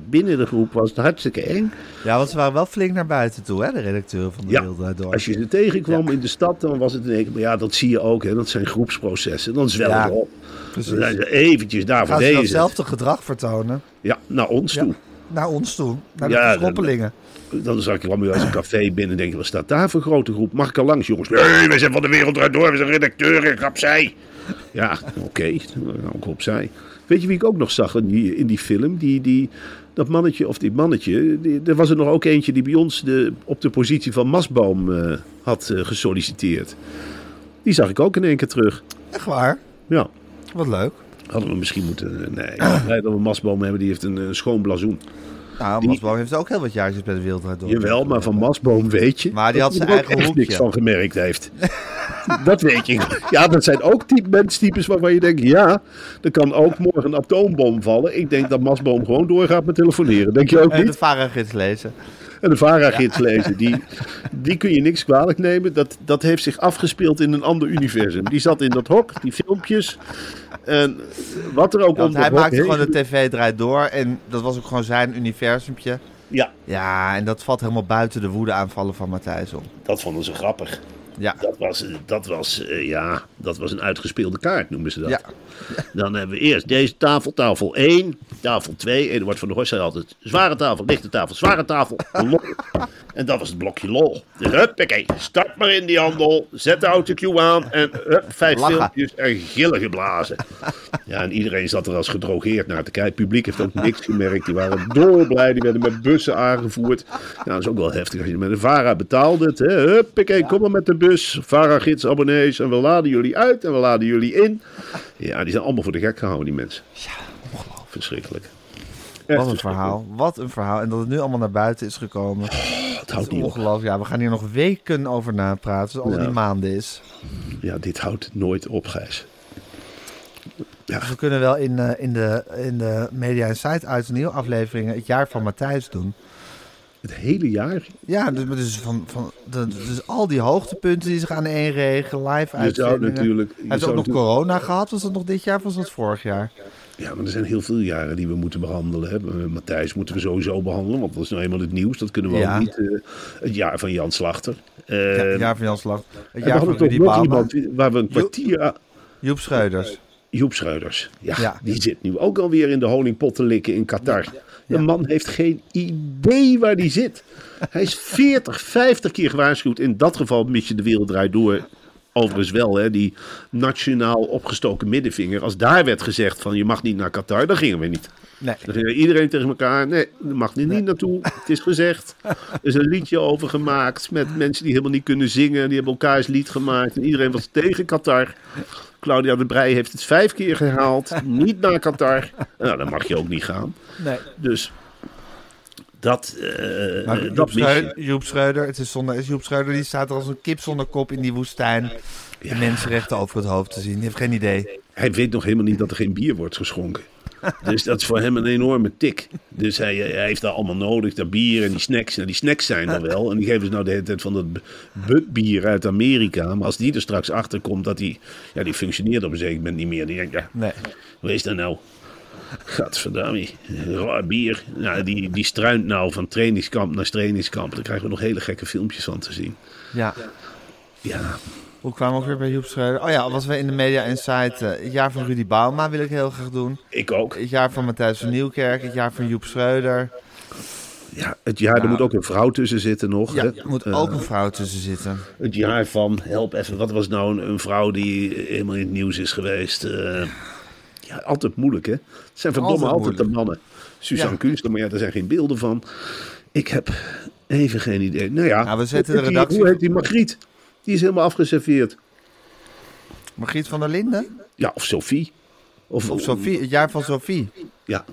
binnen de groep was het hartstikke eng. ja, want ze waren wel flink naar buiten toe, hè? De redacteur van de Ja, Wereld Door. als je ze tegenkwam in de stad, dan was het in één keer... Maar ja, dat zie je ook. Hè. Dat zijn groepsprocessen. Dan zwellen Ja, op. precies. Zijn ze eventjes daar voor Gaan ze datzelfde gedrag vertonen? Ja, naar ons Ja. toe. Naar ons toe. Naar de Ja, verschroppelingen. Dan zag ik kwam u uit een café binnen en denk ik, wat staat daar voor grote groep? Mag ik er langs, jongens? Nee, wij zijn van de wereld eruit door, we zijn redacteuren, ik opzij. Ja, oké, ook opzij. Weet je wie ik ook nog zag in die, in die film? Die, die, dat mannetje, of die mannetje, die, er was er nog ook eentje die bij ons de, op de positie van Masboom eh, had eh, gesolliciteerd. Die zag ik ook in één keer terug. Echt waar? Ja, Wat leuk. hadden we misschien moeten... Nee, ik ben blij dat we Masboom hebben, die heeft een, eh, schoon blazoen. Nou, Die- Masboom heeft ook heel wat jaartjes bij de Wereld Draait Door. Jawel, maar van Masboom weet je. Maar die had zijn eigen echt niks hoekje. van gemerkt heeft. dat weet je. Ja, dat zijn ook type menstypes waarvan je denkt: ja, er kan ook morgen een atoombom vallen. Ik denk dat Masboom gewoon doorgaat met telefoneren. Denk je ook En de niet? Vara-gids lezen. En de VARA-gids lezen, die, die kun je niks kwalijk nemen. Dat, dat heeft zich afgespeeld in een ander universum. Die zat in dat hok, die filmpjes. En wat er ook om hij maakte heen- gewoon de tv draait door. En dat was ook gewoon zijn universumpje. Ja, Ja, en dat valt helemaal buiten de woede aanvallen van Matthijs om. dat vonden ze grappig. Ja. Dat was, dat was eh, ja, Dat was een uitgespeelde kaart, noemen ze dat. Ja. Dan hebben we eerst deze tafel, tafel 1, tafel 2. Eduard van der Horst zei altijd, zware tafel, lichte tafel, zware tafel, lol. En dat was het blokje lol. Dus huppakee, start maar in die handel, zet de autocue aan en hup, vijf Lachen. filmpjes en gillen geblazen. Ja, en iedereen zat er als gedrogeerd naar te kijken. Het publiek heeft ook niks gemerkt. Die waren dolblij, die werden met bussen aangevoerd. Ja, dat is ook wel heftig als je met een VARA betaalde. Het, hè. Huppakee, kom maar met de bus. VARA-gids, abonnees en we laden jullie uit en we laden jullie in. Ja, die zijn allemaal voor de gek gehouden, die mensen. Ja, ongelooflijk. Verschrikkelijk. Echt Wat een verhaal. Wat een verhaal. En dat het nu allemaal naar buiten is gekomen. Het houdt niet ongelooflijk. Ja, we gaan hier nog weken over napraten. Zoals al Ja. die maanden is. Ja, dit houdt nooit op, Gijs. Dus we kunnen wel in, eh, in, de, in de Media Insight uit een nieuwe afleveringen het jaar van Matthijs doen. Het hele jaar. Ja, dus, dus, van, van, dus al die hoogtepunten die zich aan één regen, live Je zou natuurlijk... je Hij heeft zou ook nog corona gehad. Was dat nog dit jaar of was dat vorig jaar? Ja, maar er zijn heel veel jaren die we moeten behandelen. Hè. Eh, Matthijs moeten we sowieso behandelen, want dat is nou eenmaal het nieuws. Dat kunnen we Ja. ook niet. eh, het jaar van Jan Slachter. Ja, Eh, het jaar van Jan Slag. Het jaar van Rudy iemand waar we een kwartier... aan- Joep Schreuders. Joep Schreuders. Ja, Ja. die zit nu ook alweer in de honingpot te likken in Qatar. De man heeft geen idee waar die zit. Hij is 40, 50 keer gewaarschuwd. In dat geval mis je de wereld draait door. Overigens wel, hè, die nationaal opgestoken middenvinger. Als daar werd gezegd van je mag niet naar Qatar, dan gingen we niet. Nee. Dan ging iedereen tegen elkaar, nee, daar mag niet, niet naartoe. Het is gezegd. Er is een liedje over gemaakt met mensen die helemaal niet kunnen zingen. Die hebben elkaars lied gemaakt. En iedereen was tegen Qatar. Claudia de Brij heeft het vijf keer gehaald. Niet naar Qatar. Nou, dan mag je ook niet gaan. Nee. Dus dat, eh, Maar Joep, dat mis je. Schreuder, Joep Schreuder, het is zonder, is Joep Schreuder, die staat er als een kip zonder kop in die woestijn. De mensenrechten over het hoofd te zien. Die heeft geen idee. Hij weet nog helemaal niet dat er geen bier wordt geschonken. Dus dat is voor hem een enorme tik. Dus hij, hij heeft daar allemaal nodig, dat bier en die snacks. Nou, die snacks zijn er wel. En die geven ze nou de hele tijd van dat butbier uit Amerika. Maar als die er straks achter komt dat die... Ja, die functioneert op een zeker moment niet meer. Die denkt, ja, Nee. Hoe is dat nou? Gadverdamme, raar bier. Nou, die, die struint nou van trainingskamp naar trainingskamp. Daar krijgen we nog hele gekke filmpjes van te zien. Ja. Ja, Hoe kwamen we ook weer bij Joep Schreuder? Oh ja, was we in de Media Insight. eh, het jaar van Rudy Bauma wil ik heel graag doen. ik ook. Het jaar van Matthijs van Nieuwkerk. Het jaar van Joep Schreuder. Ja, het jaar, er moet ook een vrouw tussen zitten nog. Ja, hè? er moet ook een vrouw tussen zitten. Het jaar van, help even, wat was nou een, een vrouw die helemaal in het nieuws is geweest? Eh, ja, altijd moeilijk hè. Het zijn verdomme Altijd altijd, de mannen. Suzanne Ja. Kunstler, maar ja, er zijn geen beelden van. Ik heb even geen idee. Nou ja, Nou, we zetten de redactie- Hoe heet die Margriet? Die is helemaal afgeserveerd. Margriet van der Linden? Ja, of Sophie. Of, Of Sophie? Het jaar van Sophie. Ja,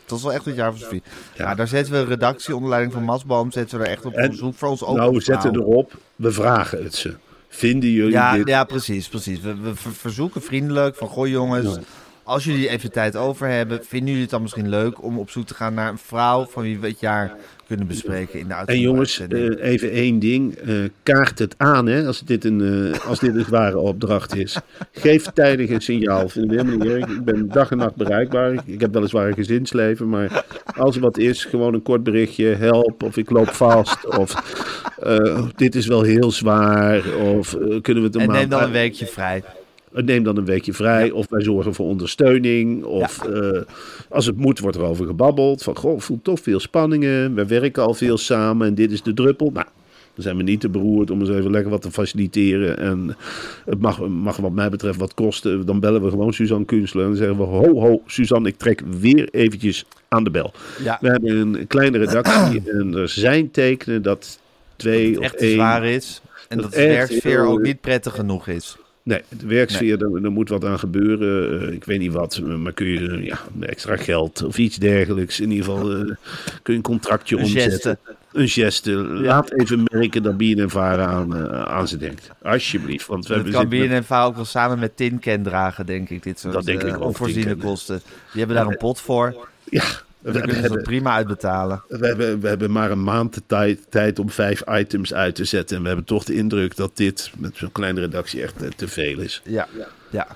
Dat was wel echt het jaar van Sophie. Ja, Ja. daar zetten we een redactie onder leiding van Masboom. Zetten we er echt op En- onderzoek voor ons ook. nou, we zetten erop. We vragen het ze. Vinden jullie Ja, dit? ja, precies, precies. We, we ver- verzoeken vriendelijk van, goh jongens, als jullie even tijd over hebben, vinden jullie het dan misschien leuk om op zoek te gaan naar een vrouw van wie we het jaar kunnen bespreken in de En uitzending? jongens, eh, even één ding. eh, kaart het aan, hè, als dit, een, eh, als dit een zware opdracht is. Geef tijdig een signaal. Vind ik helemaal niet erg. Ik ben dag en nacht bereikbaar. Ik heb weliswaar een gezinsleven, maar als er wat is, gewoon een kort berichtje. Help, of ik loop vast, of dit is wel heel zwaar, of kunnen we het een en neem dan een weekje vrij. Neem dan een weekje vrij. Of wij zorgen voor ondersteuning. Of eh, als het moet, wordt er over gebabbeld. Van, goh, voelt toch veel spanningen. We werken al veel samen en dit is de druppel. Nou, dan zijn we niet te beroerd om eens even lekker wat te faciliteren. En het mag, mag wat mij betreft wat kosten. Dan bellen we gewoon Suzanne Kunstler. En dan zeggen we, ho, ho, Suzanne, ik trek weer eventjes aan de bel. Ja, We hebben een kleine redactie en er zijn tekenen dat twee het of echt één... zwaar is. En dat dat de werksfeer ook niet prettig genoeg is. Nee, de werksfeer, er, er moet wat aan gebeuren. Eh, ik weet niet wat, maar kun je eh, ja, extra geld of iets dergelijks. In ieder geval eh, kun je een contractje Een omzetten. geste. Een geste. Laat even merken dat BNN Vara aan, eh, aan ze denkt. Alsjeblieft. Want we Dat hebben kan met- BNNVA ook wel samen met Tinken dragen, denk ik. Dit soort Dat denk ik eh, ook, onvoorziene kosten. Die hebben daar een pot voor. Ja, We, kunnen ze dat hebben, prima uitbetalen. we, hebben, we hebben maar een maand de tijd, tijd om vijf items uit te zetten. En we hebben toch de indruk dat dit met zo'n kleine redactie echt eh, te veel is. Ja, ja.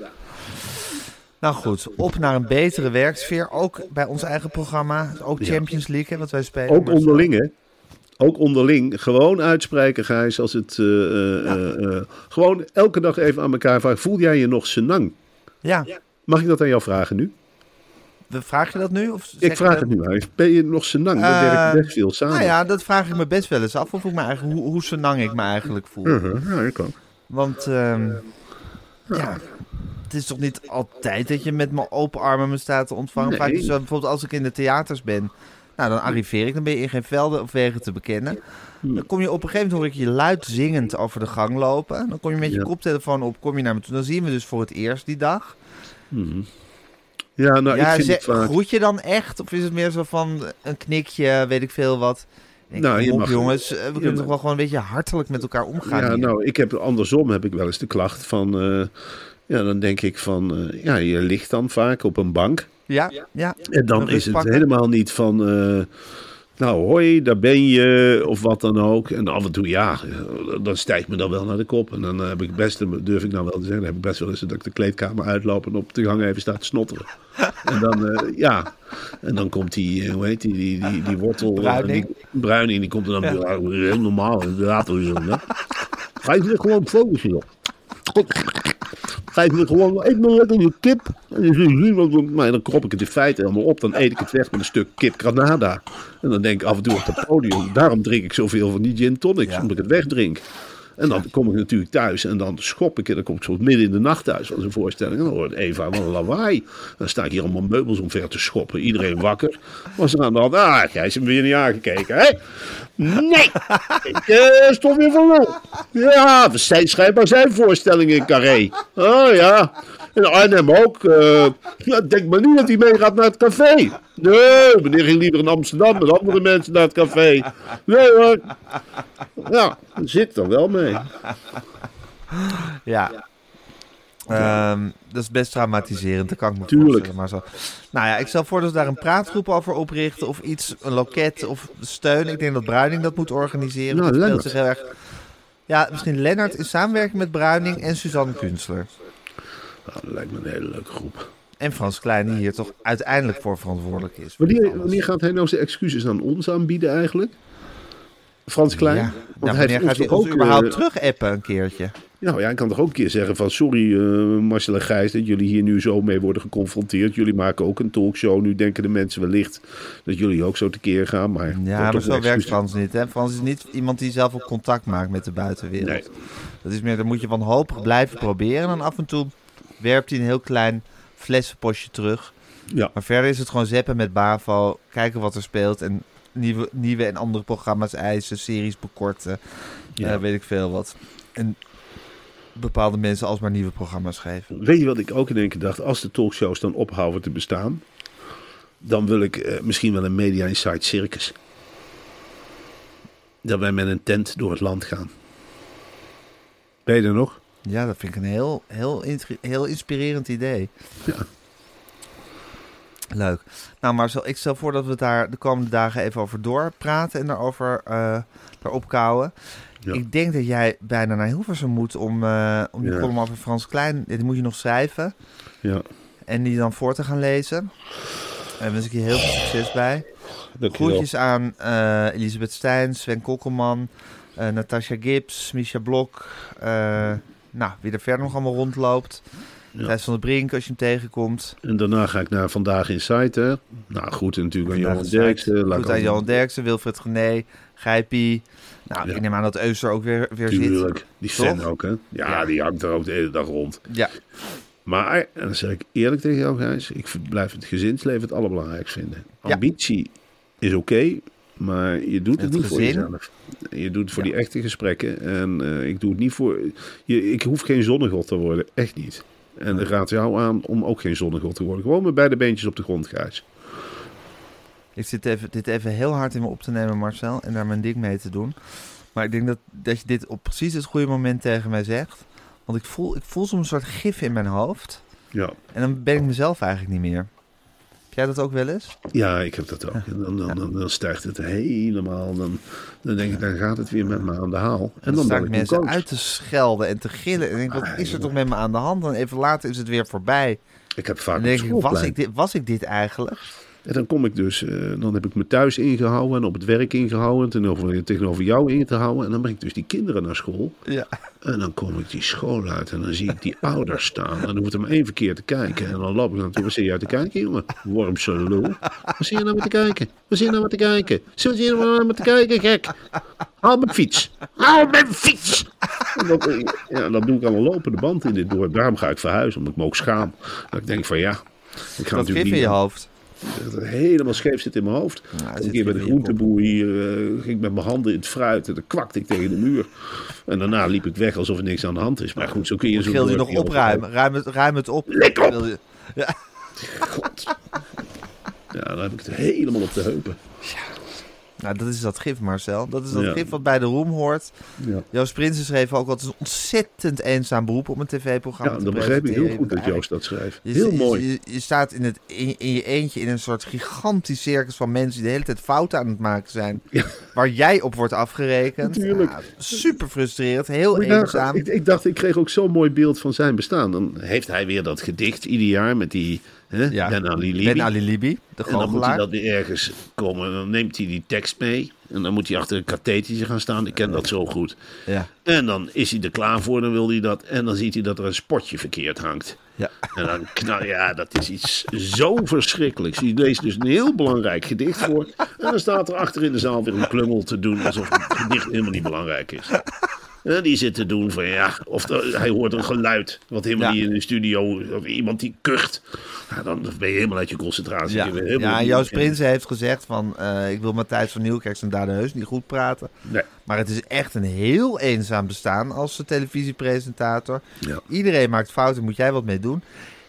Nou goed, op naar een betere werksfeer. Ook bij ons eigen programma. Ook. Champions League, hè, wat wij spelen. Ook onderling, hè? Ook onderling. Gewoon uitspreken, Gijs. Als het, eh, eh, gewoon elke dag even aan elkaar vragen. Voel jij je nog senang? Ja, Mag ik dat aan jou vragen nu? Vraag je dat nu? Of zeg Ik vraag dat- het nu. Gijs. Ben je nog senang? We Eh, werken best veel samen. Nou ja, dat vraag ik me best wel eens af. Of ik me eigenlijk, hoe, hoe senang ik me eigenlijk voel. Mhm, Ja, ik ook. Want ehm, ja, het is toch niet altijd dat je met mijn open armen me staat te ontvangen. Nee. Vaak is het zo, bijvoorbeeld als ik in de theaters ben, nou dan arriveer ik, dan ben je in geen velden of wegen te bekennen. Hm. Dan kom je op een gegeven moment hoor ik je luid zingend over de gang lopen. Dan kom je met je Ja. koptelefoon op, kom je naar me toe. Dan zien we dus voor het eerst die dag. Ja, nou, ja, ik vind ze- groet je dan echt? Of is het meer zo van een knikje, weet ik veel wat? Ik Nou, je op, mag- jongens, eh, we kunnen toch wel gewoon een beetje hartelijk met elkaar omgaan Ja, hier? nou, ik heb andersom heb ik wel eens de klacht van... eh, ja, dan denk ik van... eh, ja, je ligt dan vaak op een bank. ja, ja. En dan is het pakken. helemaal niet van... eh, nou, hoi, daar ben je, of wat dan ook. En af en toe, ja, eh, dan stijgt me dan wel naar de kop. En dan heb ik best, durf ik nou wel te zeggen, dan heb ik best wel eens dat ik de kleedkamer uitloop en op de gang even sta te snotteren. En dan, eh, ja, en dan komt die, eh, hoe heet die, die, die, die wortel... Bruining. Die, bruining, die komt er dan ja. heel normaal, inderdaad. Ga je er gewoon focussen, joh. Geef me gewoon even nog lekker je kip. En dan, zie je wat- maar dan krop ik het in feite helemaal op. Dan eet ik het weg met een stuk kip Granada. En dan denk ik af en toe op het podium. Daarom drink ik zoveel van die gin tonics. Omdat ik het wegdrink. En dan kom ik natuurlijk thuis en dan schop ik. En dan kom ik zo midden in de nacht thuis als een voorstelling. En dan hoort Eva een lawaai. Dan sta ik hier allemaal meubels omver te schoppen. Iedereen wakker. Was er aan de hand. Ah, Gijs, hem weer niet aangekeken, hè? Nee! Ik eh, stond weer lul. Ja, zijn schijnbaar zijn voorstellingen in Carré. Oh ja. En Arnhem ook. eh, ja, denk maar niet dat hij meegaat naar het café. Nee, meneer ging liever in Amsterdam met andere mensen naar het café. Nee hoor. Ja, daar zit er wel mee. Ja. Ehm, dat is best traumatiserend, dat kan ik me Tuurlijk. Maar zo. Nou ja, ik stel voor dat we daar een praatgroep over oprichten. Of iets, een loket of steun. Ik denk dat Bruining dat moet organiseren. Nou, dat speelt zich heel erg... Ja, misschien Lennart in samenwerking met Bruining en Suzanne Kunstler. Nou, dat lijkt me een hele leuke groep. En Frans Klein, die hier toch uiteindelijk voor verantwoordelijk is. Wanneer, wanneer gaat hij nou zijn excuses aan ons aanbieden eigenlijk? Frans Klein? Ja, Want nou, hij wanneer heeft gaat hij ons ook, überhaupt eh, terug appen een keertje? Nou ja, hij kan toch ook een keer zeggen van... Sorry eh, Marcel en Gijs dat jullie hier nu zo mee worden geconfronteerd. Jullie maken ook een talkshow. Nu denken de mensen wellicht dat jullie ook zo tekeer gaan. Maar Ja, maar zo werkt. Frans niet. Hè? Frans is niet iemand die zelf ook contact maakt met de buitenwereld. Nee. Dat is meer, dan moet je wanhopig blijven proberen. En dan af en toe werpt hij een heel klein flessenpostje terug. Ja. Maar verder is het gewoon zeppen met BAVO. Kijken wat er speelt. En nieuwe, nieuwe en andere programma's eisen. Series bekorten. Ja. eh, weet ik veel wat. En bepaalde mensen alsmaar nieuwe programma's geven. Weet je wat ik ook in één keer dacht? Als de talkshows dan ophouden te bestaan... dan wil ik eh, misschien wel een Media Insight Circus. Dat wij met een tent door het land gaan. Ben je er nog? Ja, dat vind ik een heel, heel, heel inspirerend idee. Ja. Leuk. Nou, Marcel, ik stel voor dat we daar de komende dagen even over doorpraten en daarover eh daarop kouwen. Ja. Ik denk dat jij bijna naar Hilversum moet om, eh, om die Ja. column over Frans Klein... Die moet je nog schrijven Ja, en die dan voor te gaan lezen. Daar wens ik je heel veel succes bij. dankjewel. Groetjes aan eh, Elisabeth Stijn, Sven Kokkelman, eh Natasha Gibbs, Misha Blok. Nou, wie er verder nog allemaal rondloopt. Ja. Thijs van der Brink, als je hem tegenkomt. En daarna ga ik naar Vandaag in Site, hè. Nou, goed, natuurlijk aan Johan Derksen. Goed aan Johan Derksen, Wilfred Gené, Gijpie. Nou, Ja. ik neem aan dat Euster ook weer, weer zit. Tuurlijk, die fan ook, hè. Ja, Ja. die hangt er ook de hele dag rond. Ja, Maar, en dan zeg ik eerlijk tegen jou, Gijs, ik blijf het gezinsleven het allerbelangrijkst vinden. Ambitie is oké, maar je doet het, niet voor jezelf. Je doet het voor Ja. die echte gesprekken. En eh, ik doe het niet voor... Je, ik hoef geen zonnegod te worden, echt niet. En ik raad jou aan om ook geen zonnegod te worden. Gewoon met beide beentjes op de grond, Gijs. ik zit even, dit even heel hard in me op te nemen, Marcel. En daar mijn ding mee te doen. Maar ik denk dat, dat je dit op precies het goede moment tegen mij zegt. Want ik voel, ik voel soms een soort gif in mijn hoofd. Ja. En dan ben ik mezelf eigenlijk niet meer. Jij dat ook wel eens? Ja, ik heb dat ook. En dan, dan, dan, dan stijgt het helemaal. Dan, dan denk ik, dan gaat het weer met me aan de haal. En En dan dan sta ik mensen uit te schelden en te gillen. En ik denk, wat is er toch met me aan de hand? En even later is het weer voorbij. Ik heb vaak En dan denk ik, was ik dit, was ik dit eigenlijk? En dan kom ik dus, eh, dan heb ik me thuis ingehouden en op het werk ingehouden. En tegenover, tegenover jou in te houden. En dan breng ik dus die kinderen naar school. Ja. En dan kom ik die school uit en dan zie ik die ouders staan. En dan hoeft er maar één verkeer te kijken. En dan loop ik naartoe. Wat zie je uit te kijken, jongen? Wormse lul. Wat zie je nou met te kijken? Wat zie je nou met te kijken? Zit je nou met te kijken, gek? Haal mijn fiets. Haal mijn fiets. En dat, ja, dat doe ik aan een lopende band in dit dorp. Daarom ga ik verhuizen, omdat ik me ook schaam. Dat ik denk van ja, ik ga Dat natuurlijk gif in niet... je hoofd. Dat het helemaal scheef zit in mijn hoofd. Een keer bij de groenteboer hier eh, ging ik met mijn handen in het fruit en dan kwakte ik tegen de muur. En daarna liep ik weg alsof er niks aan de hand is. Maar goed, zo kun je zo'n Gil je nog opruimen. Ruim het, ruim het op. Lik op! Wil Ja. Ja, dan heb ik het helemaal op de heupen. Nou, dat is dat gif, Marcel. Dat is dat Ja. gif wat bij de roem hoort. Ja. Joost Prinsen schreef ook wat een ontzettend eenzaam beroep om een tv-programma Ja, te dat begreep ik heel goed dat Joost dat schreef. Je, Heel mooi. Je, je staat in, het, in, in je eentje in een soort gigantisch circus van mensen die de hele tijd fouten aan het maken zijn. Ja. Waar jij op wordt afgerekend. Natuurlijk. Super frustrerend, heel eenzaam. Ik, ik dacht, ik kreeg ook zo'n mooi beeld van zijn bestaan. Dan heeft hij weer dat gedicht ieder jaar met die Ja. Ben Ali Libi. Ben Ali Libi, de En dan moet hij dat weer ergens komen. En dan neemt hij die tekst mee. En dan moet hij achter een kathetertje gaan staan. Ik ken dat zo goed. Ja. En dan is hij er klaar voor, dan wil hij dat. En dan ziet hij dat er een spotje verkeerd hangt. Ja. En dan knal, ja, dat is iets zo verschrikkelijks. Die leest dus een heel belangrijk gedicht voor. En dan staat er achter in de zaal weer een klungel te doen alsof het gedicht helemaal niet belangrijk is. Die zit te doen van ja, of hij hoort een geluid wat helemaal niet in de studio, of iemand die kucht. Ja, dan ben je helemaal uit je concentratie. Ja, Je ja Joost Prinsen heeft gezegd van... eh, ik wil Matthijs van Nieuwkerk zijn daden heus niet goed praten. Nee. Maar het is echt een heel eenzaam bestaan als televisiepresentator. Ja. Iedereen maakt fouten, moet jij wat mee doen.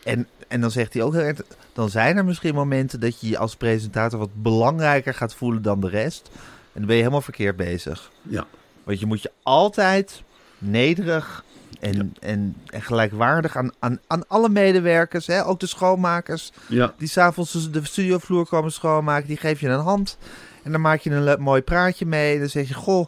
En, en dan zegt hij ook heel erg... Dan zijn er misschien momenten dat je je als presentator wat belangrijker gaat voelen dan de rest. En dan ben je helemaal verkeerd bezig. Ja. Want je moet je altijd nederig en, en, en gelijkwaardig aan, aan, aan alle medewerkers, hè, ook de schoonmakers, Ja. die s'avonds de studiovloer komen schoonmaken, die geef je een hand. En dan maak je een mooi praatje mee. Dan zeg je, goh,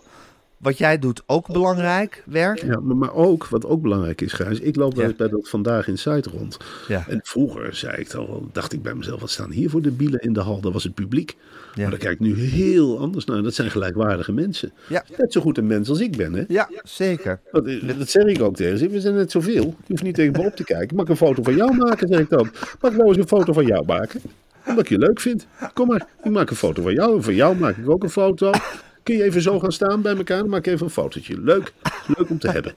wat jij doet ook belangrijk, werk. Ja, maar, maar ook, wat ook belangrijk is, Gijs, ik loop wel Ja. eens bij dat Vandaag in Zuid rond. Ja. En vroeger zei ik dan dacht ik bij mezelf, wat staan hier voor de bielen in de hal? Dat was het publiek. Ja. Maar daar kijk ik nu heel anders naar. Dat zijn gelijkwaardige mensen. Ja. Net zo goed een mens als ik ben, hè? Ja, zeker. Dat, dat zeg ik ook tegen ze. We zijn net zoveel. Je hoeft niet tegen me op te kijken. Mag ik een foto van jou maken, zeg ik dan. Mag ik nou eens een foto van jou maken? Omdat ik je leuk vind. Kom maar, ik maak een foto van jou. En van jou maak ik ook een foto. Kun je even zo gaan staan bij elkaar? Dan maak ik even een fotootje. Leuk. Leuk om te hebben.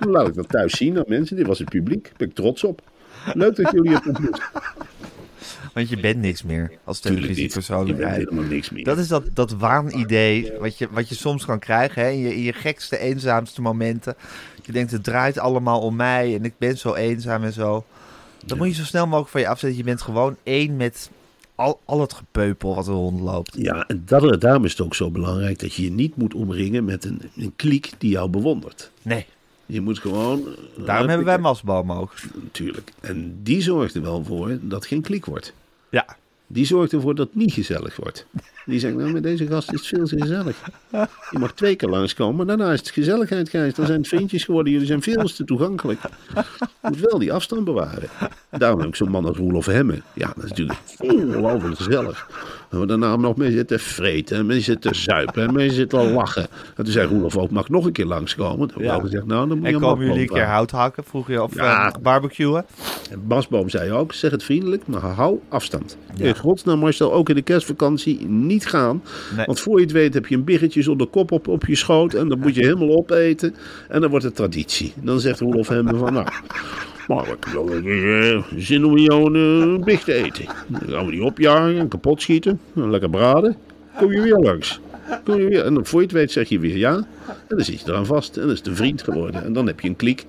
Dan laat ik dat thuis zien aan mensen. Dit was het publiek. Daar ben ik trots op. Leuk dat jullie het ontmoet. Want je bent niks meer als niet. Je bent televisiepersoonlijkheid. helemaal niks meer. Dat is dat, dat waanidee wat je, wat je soms kan krijgen hè? In, je, in je gekste, eenzaamste momenten. Je denkt, het draait allemaal om mij en ik ben zo eenzaam en zo. Dan moet je zo snel mogelijk van je afzetten. Je bent gewoon één met al, al het gepeupel wat er rondloopt. Ja, en dat, daarom is het ook zo belangrijk dat je je niet moet omringen met een, een kliek die jou bewondert. Nee, Je moet gewoon... daarom hebben wij Masboom ook. Natuurlijk. En die zorgt er wel voor dat geen kliek wordt. Ja, Die zorgt ervoor dat het niet gezellig wordt. Die zegt, nou met deze gast is het veel te gezellig. Je mag twee keer langskomen, maar daarna is het gezelligheid, Gijs. Dan zijn het vriendjes geworden, jullie zijn veel te toegankelijk. Je moet wel die afstand bewaren. Daarom heb ik zo'n man als Roelof Hemme. Ja, dat is natuurlijk ongelooflijk gezellig. En we daarna nog mee zitten vreten, en mee zitten zuipen, en mee zitten lachen. En toen zei Roelof ook, mag ik nog een keer langskomen? Toen Ja. gezegd, nou dan moet je en komen jullie een keer hout hakken? Vroeg je of Ja. eh, barbecuen? En Basboom zei ook, zeg het vriendelijk, maar hou afstand. In godsnaam Marcel, ook in de kerstvakantie niet gaan. Nee. Want voor je het weet heb je een biggetje zonder kop op, op je schoot. En dan moet je helemaal opeten. En dan wordt het traditie. Dan zegt Roelof hem van, nou... Maar ik heb even eh, zin om jou een eh, big te eten. Dan gaan we die opjagen en kapot schieten. En lekker braden. Kom je weer langs. Kom je weer. En voor je het weet zeg je weer ja. En dan zit je eraan vast. En dan is het een vriend geworden. En dan heb je een kliek.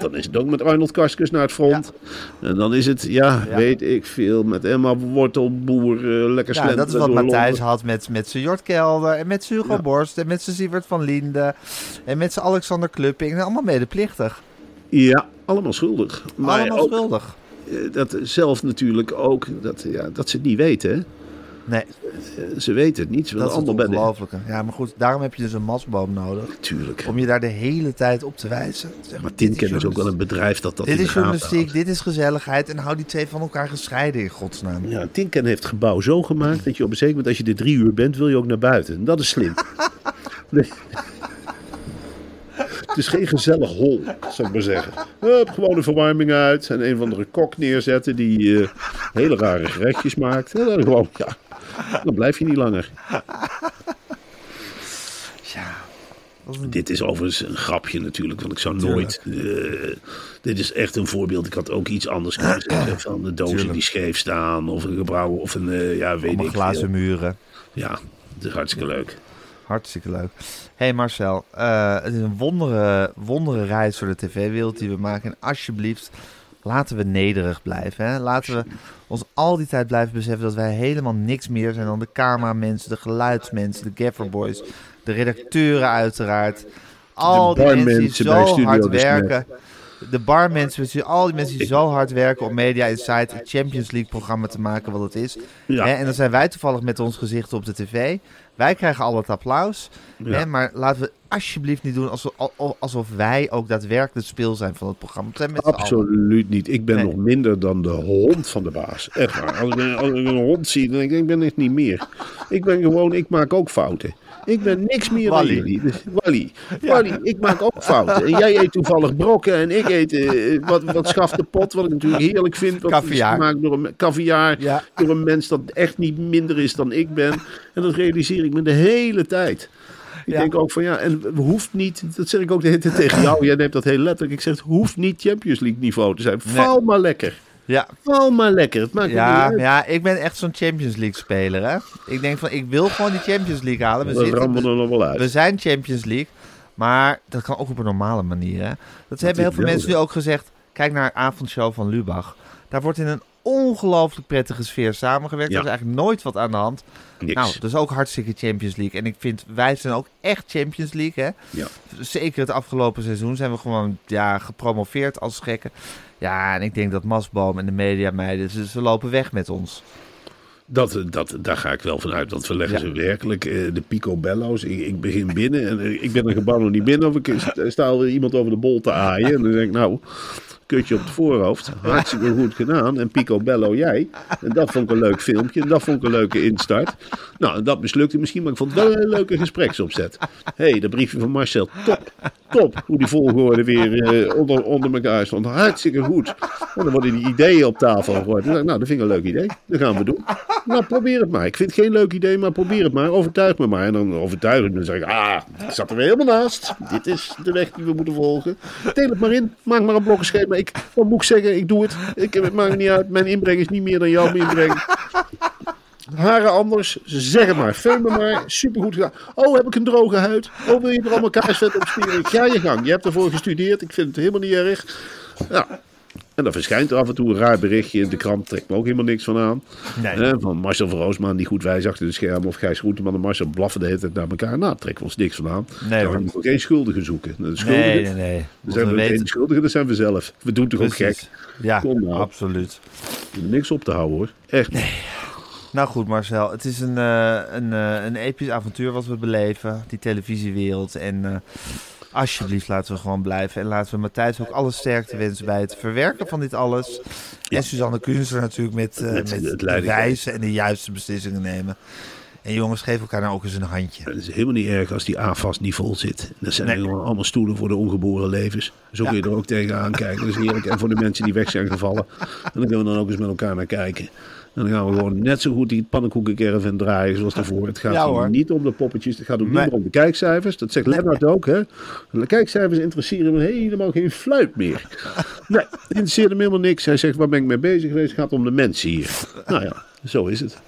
Want dan is het ook met Arnold Karskens naar het front. En dan is het, ja, Ja. weet ik veel, met Emma Wortelboer, eh, lekker Ja, dat is wat Matthijs had met, met zijn Jort Kelder en met zijn Hugo Borst en met zijn Sievert van Linde en met zijn Alexander Klupping. Allemaal medeplichtig. Ja, allemaal schuldig. Maar Allemaal ook, schuldig. eh, dat zelf natuurlijk ook, dat, ja, dat ze het niet weten. hè. Nee, Ze weten het niet. Ze dat is ongelooflijke. Ja, maar goed, daarom heb je dus een masboom nodig. Tuurlijk. Om je daar de hele tijd op te wijzen. Zeg Maar Tinken is ook wel een bedrijf dat dat Dit in is journalistiek, dit is gezelligheid. En hou die twee van elkaar gescheiden in godsnaam. Ja, Tinken heeft het gebouw zo gemaakt dat je op een zeker moment, als je er drie uur bent, wil je ook naar buiten. En dat is slim. Nee. Het is geen gezellig hol, zou ik maar zeggen. Hup, gewoon de verwarming uit en een van de kok neerzetten die eh, hele rare gerechtjes maakt. En dan gewoon, ja, dan blijf je niet langer. Ja, een- Dit is overigens een grapje natuurlijk, want ik zou nooit... eh, dit is echt een voorbeeld. Ik had ook iets anders kunnen zeggen van de dozen Tuurlijk. die scheef staan of een gebouw of een, eh, ja, weet allemaal ik glazen veel. muren. Ja, het is hartstikke leuk. Hartstikke leuk. hey Marcel, eh, het is een wondere, wondere reis door de tv-wereld die we maken. En alsjeblieft, laten we nederig blijven. Hè? Laten we ons al die tijd blijven beseffen dat wij helemaal niks meer zijn dan de cameramensen, de geluidsmensen, de gafferboys, de redacteuren uiteraard. Al die mensen die zo hard Smet. De barmensen, dus al die mensen die zo hard werken om Media Insight, het Champions League programma te maken wat het is. Ja. Hè, en dan zijn wij toevallig met ons gezicht op de tv. Wij krijgen al het applaus. Ja. Hè, maar laten we alsjeblieft niet doen alsof, al- alsof wij ook daadwerkelijk het speel zijn van het programma. Zijn met. Absoluut niet. Ik ben Nee. nog minder dan de hond van de baas. Echt waar. Als ik, een- als ik een hond zie, dan denk ik, ik ben echt niet meer. Ik ben gewoon, ik maak ook fouten. Ik ben niks meer Wally. dan jullie. Dus, Wally, Wally, ik maak ook fouten. En jij eet toevallig brokken en ik eet eh, wat, wat schafte pot, wat ik natuurlijk heerlijk vind. Wat is gemaakt door een caviar, Ja. door een mens dat echt niet minder is dan ik ben. En dat realiseer ik me de hele tijd. Ik Ja. denk ook van ja, en hoeft niet, dat zeg ik ook de hele tijd tegen jou, jij neemt dat heel letterlijk. Ik zeg, het hoeft niet Champions League niveau te zijn. Val maar lekker. Ja, Val maar lekker. Het maakt ja, niet uit. ja, ik ben echt zo'n Champions League speler. Hè? Ik denk van, ik wil gewoon die Champions League halen. We, We zitten, er nog wel uit. we zijn Champions League. Maar dat kan ook op een normale manier. Hè? Dat hebben heel veel mensen nu ook gezegd. Kijk naar avondshow van Lubach. Daar wordt in een ongelooflijk prettige sfeer samengewerkt. Ja. Er is eigenlijk nooit wat aan de hand. Niks. Nou, dat is ook hartstikke Champions League. En ik vind, wij zijn ook echt Champions League, hè. Ja. Zeker het afgelopen seizoen zijn we gewoon ja, gepromoveerd als gekken. Ja, en ik denk dat Masboom en de mediameiden, ze, ze lopen weg met ons. Dat, dat, daar ga ik wel van uit. Want we leggen Ja. ze werkelijk eh, de picobello's. Ik, ik begin binnen en eh, ik ben een gebouw nog niet binnen. Of ik sta- sta alweer iemand over de bol te aaien. En dan denk ik, nou, kutje op het voorhoofd. Hartstikke goed gedaan. En picobello jij. En dat vond ik een leuk filmpje. En dat vond ik een leuke instart. Nou, dat mislukte misschien. Maar ik vond het wel een leuke gespreksopzet. Hé, hey, dat briefje van Marcel. Top. Top. Hoe die volgorde weer eh, onder, onder elkaar stond. Hartstikke goed. En dan worden die ideeën op tafel gegooid. Nou, dat vind ik een leuk idee. Dat gaan we doen. Nou, probeer het maar. Ik vind het geen leuk idee, maar probeer het maar. Overtuig me maar. En dan overtuig ik me. Dan zeg ik, ah, ik zat er weer helemaal naast. Dit is de weg die we moeten volgen. Deel het maar in. Maak maar een blokkenschema. Ik, wat moet ik zeggen? Ik doe het. Ik, het maakt niet uit. Mijn inbreng is niet meer dan jouw inbreng. Haren anders, zeg maar. Film me maar. Supergoed gedaan. Oh, heb ik een droge huid? Oh, wil je er allemaal kaarsvet op spieren? Ga je gang. Je hebt ervoor gestudeerd. Ik vind het helemaal niet erg. Ja. En dan verschijnt er af en toe een raar berichtje in de krant. Trekt me ook helemaal niks van aan. Nee. Eh, van Marcel van Roosmaan die goed wijs achter de scherm. Of Gijs Groenteman en Marcel blaffen de hele tijd naar elkaar. Nou, trekken we ons niks van aan. Nee, dan moeten we geen schuldigen zoeken. De schuldigen, Nee, nee, nee. Dan zijn we we de schuldigen, dat zijn we zelf. We doen toch ook gek. Ja, Kom nou. absoluut. Niks op te houden hoor. Echt. Nou goed, Marcel. Het is een, eh, een, eh, een episch avontuur wat we beleven. Die televisiewereld. En eh, alsjeblieft laten we gewoon blijven. En laten we Matthijs ook alle sterkte wensen bij het verwerken van dit alles. En Suzanne Kunster natuurlijk met, eh, Met de wijze en de juiste beslissingen nemen. En jongens, geef elkaar nou ook eens een handje. Het is helemaal niet erg als die AFAS niet vol zit. Dat zijn Nee. gewoon allemaal stoelen voor de ongeboren levens. Zo kun je er ook tegenaan kijken. Dat is heerlijk. En voor de mensen die weg zijn gevallen. En dan kunnen we dan ook eens met elkaar naar kijken. En dan gaan we gewoon net zo goed die pannenkoekencaravan draaien zoals daarvoor. Het gaat Ja, niet om de poppetjes. Het gaat ook niet Nee. om de kijkcijfers. Dat zegt Lennart ook. Hè? De kijkcijfers interesseren me helemaal geen fluit meer. Nee, interesseert hem helemaal niks. Hij zegt, waar ben ik mee bezig geweest? Het gaat om de mensen hier. Nou ja, zo is het.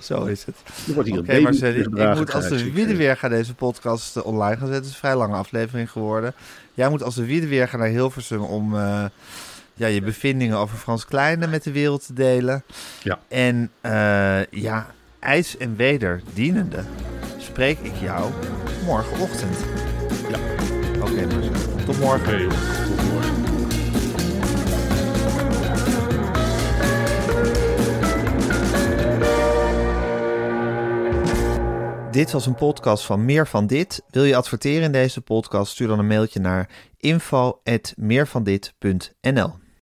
Zo is het. Wordt hier Oké, een baby Marcel, ik, moet als de. Wiedeweer gaan deze podcast eh, online gaan zetten. Het is een vrij lange aflevering geworden. Jij moet als de Wiedeweer gaan naar Hilversum om eh, ja, je bevindingen over Frans Kleine met de wereld te delen. Ja. En eh, ja, ijs en weder dienende spreek ik jou morgenochtend. Ja. Oké, Marcel. Tot morgen. Tot morgen. Dit was een podcast van Meer van Dit. Wil je adverteren in deze podcast? Stuur dan een mailtje naar info.meervandit.nl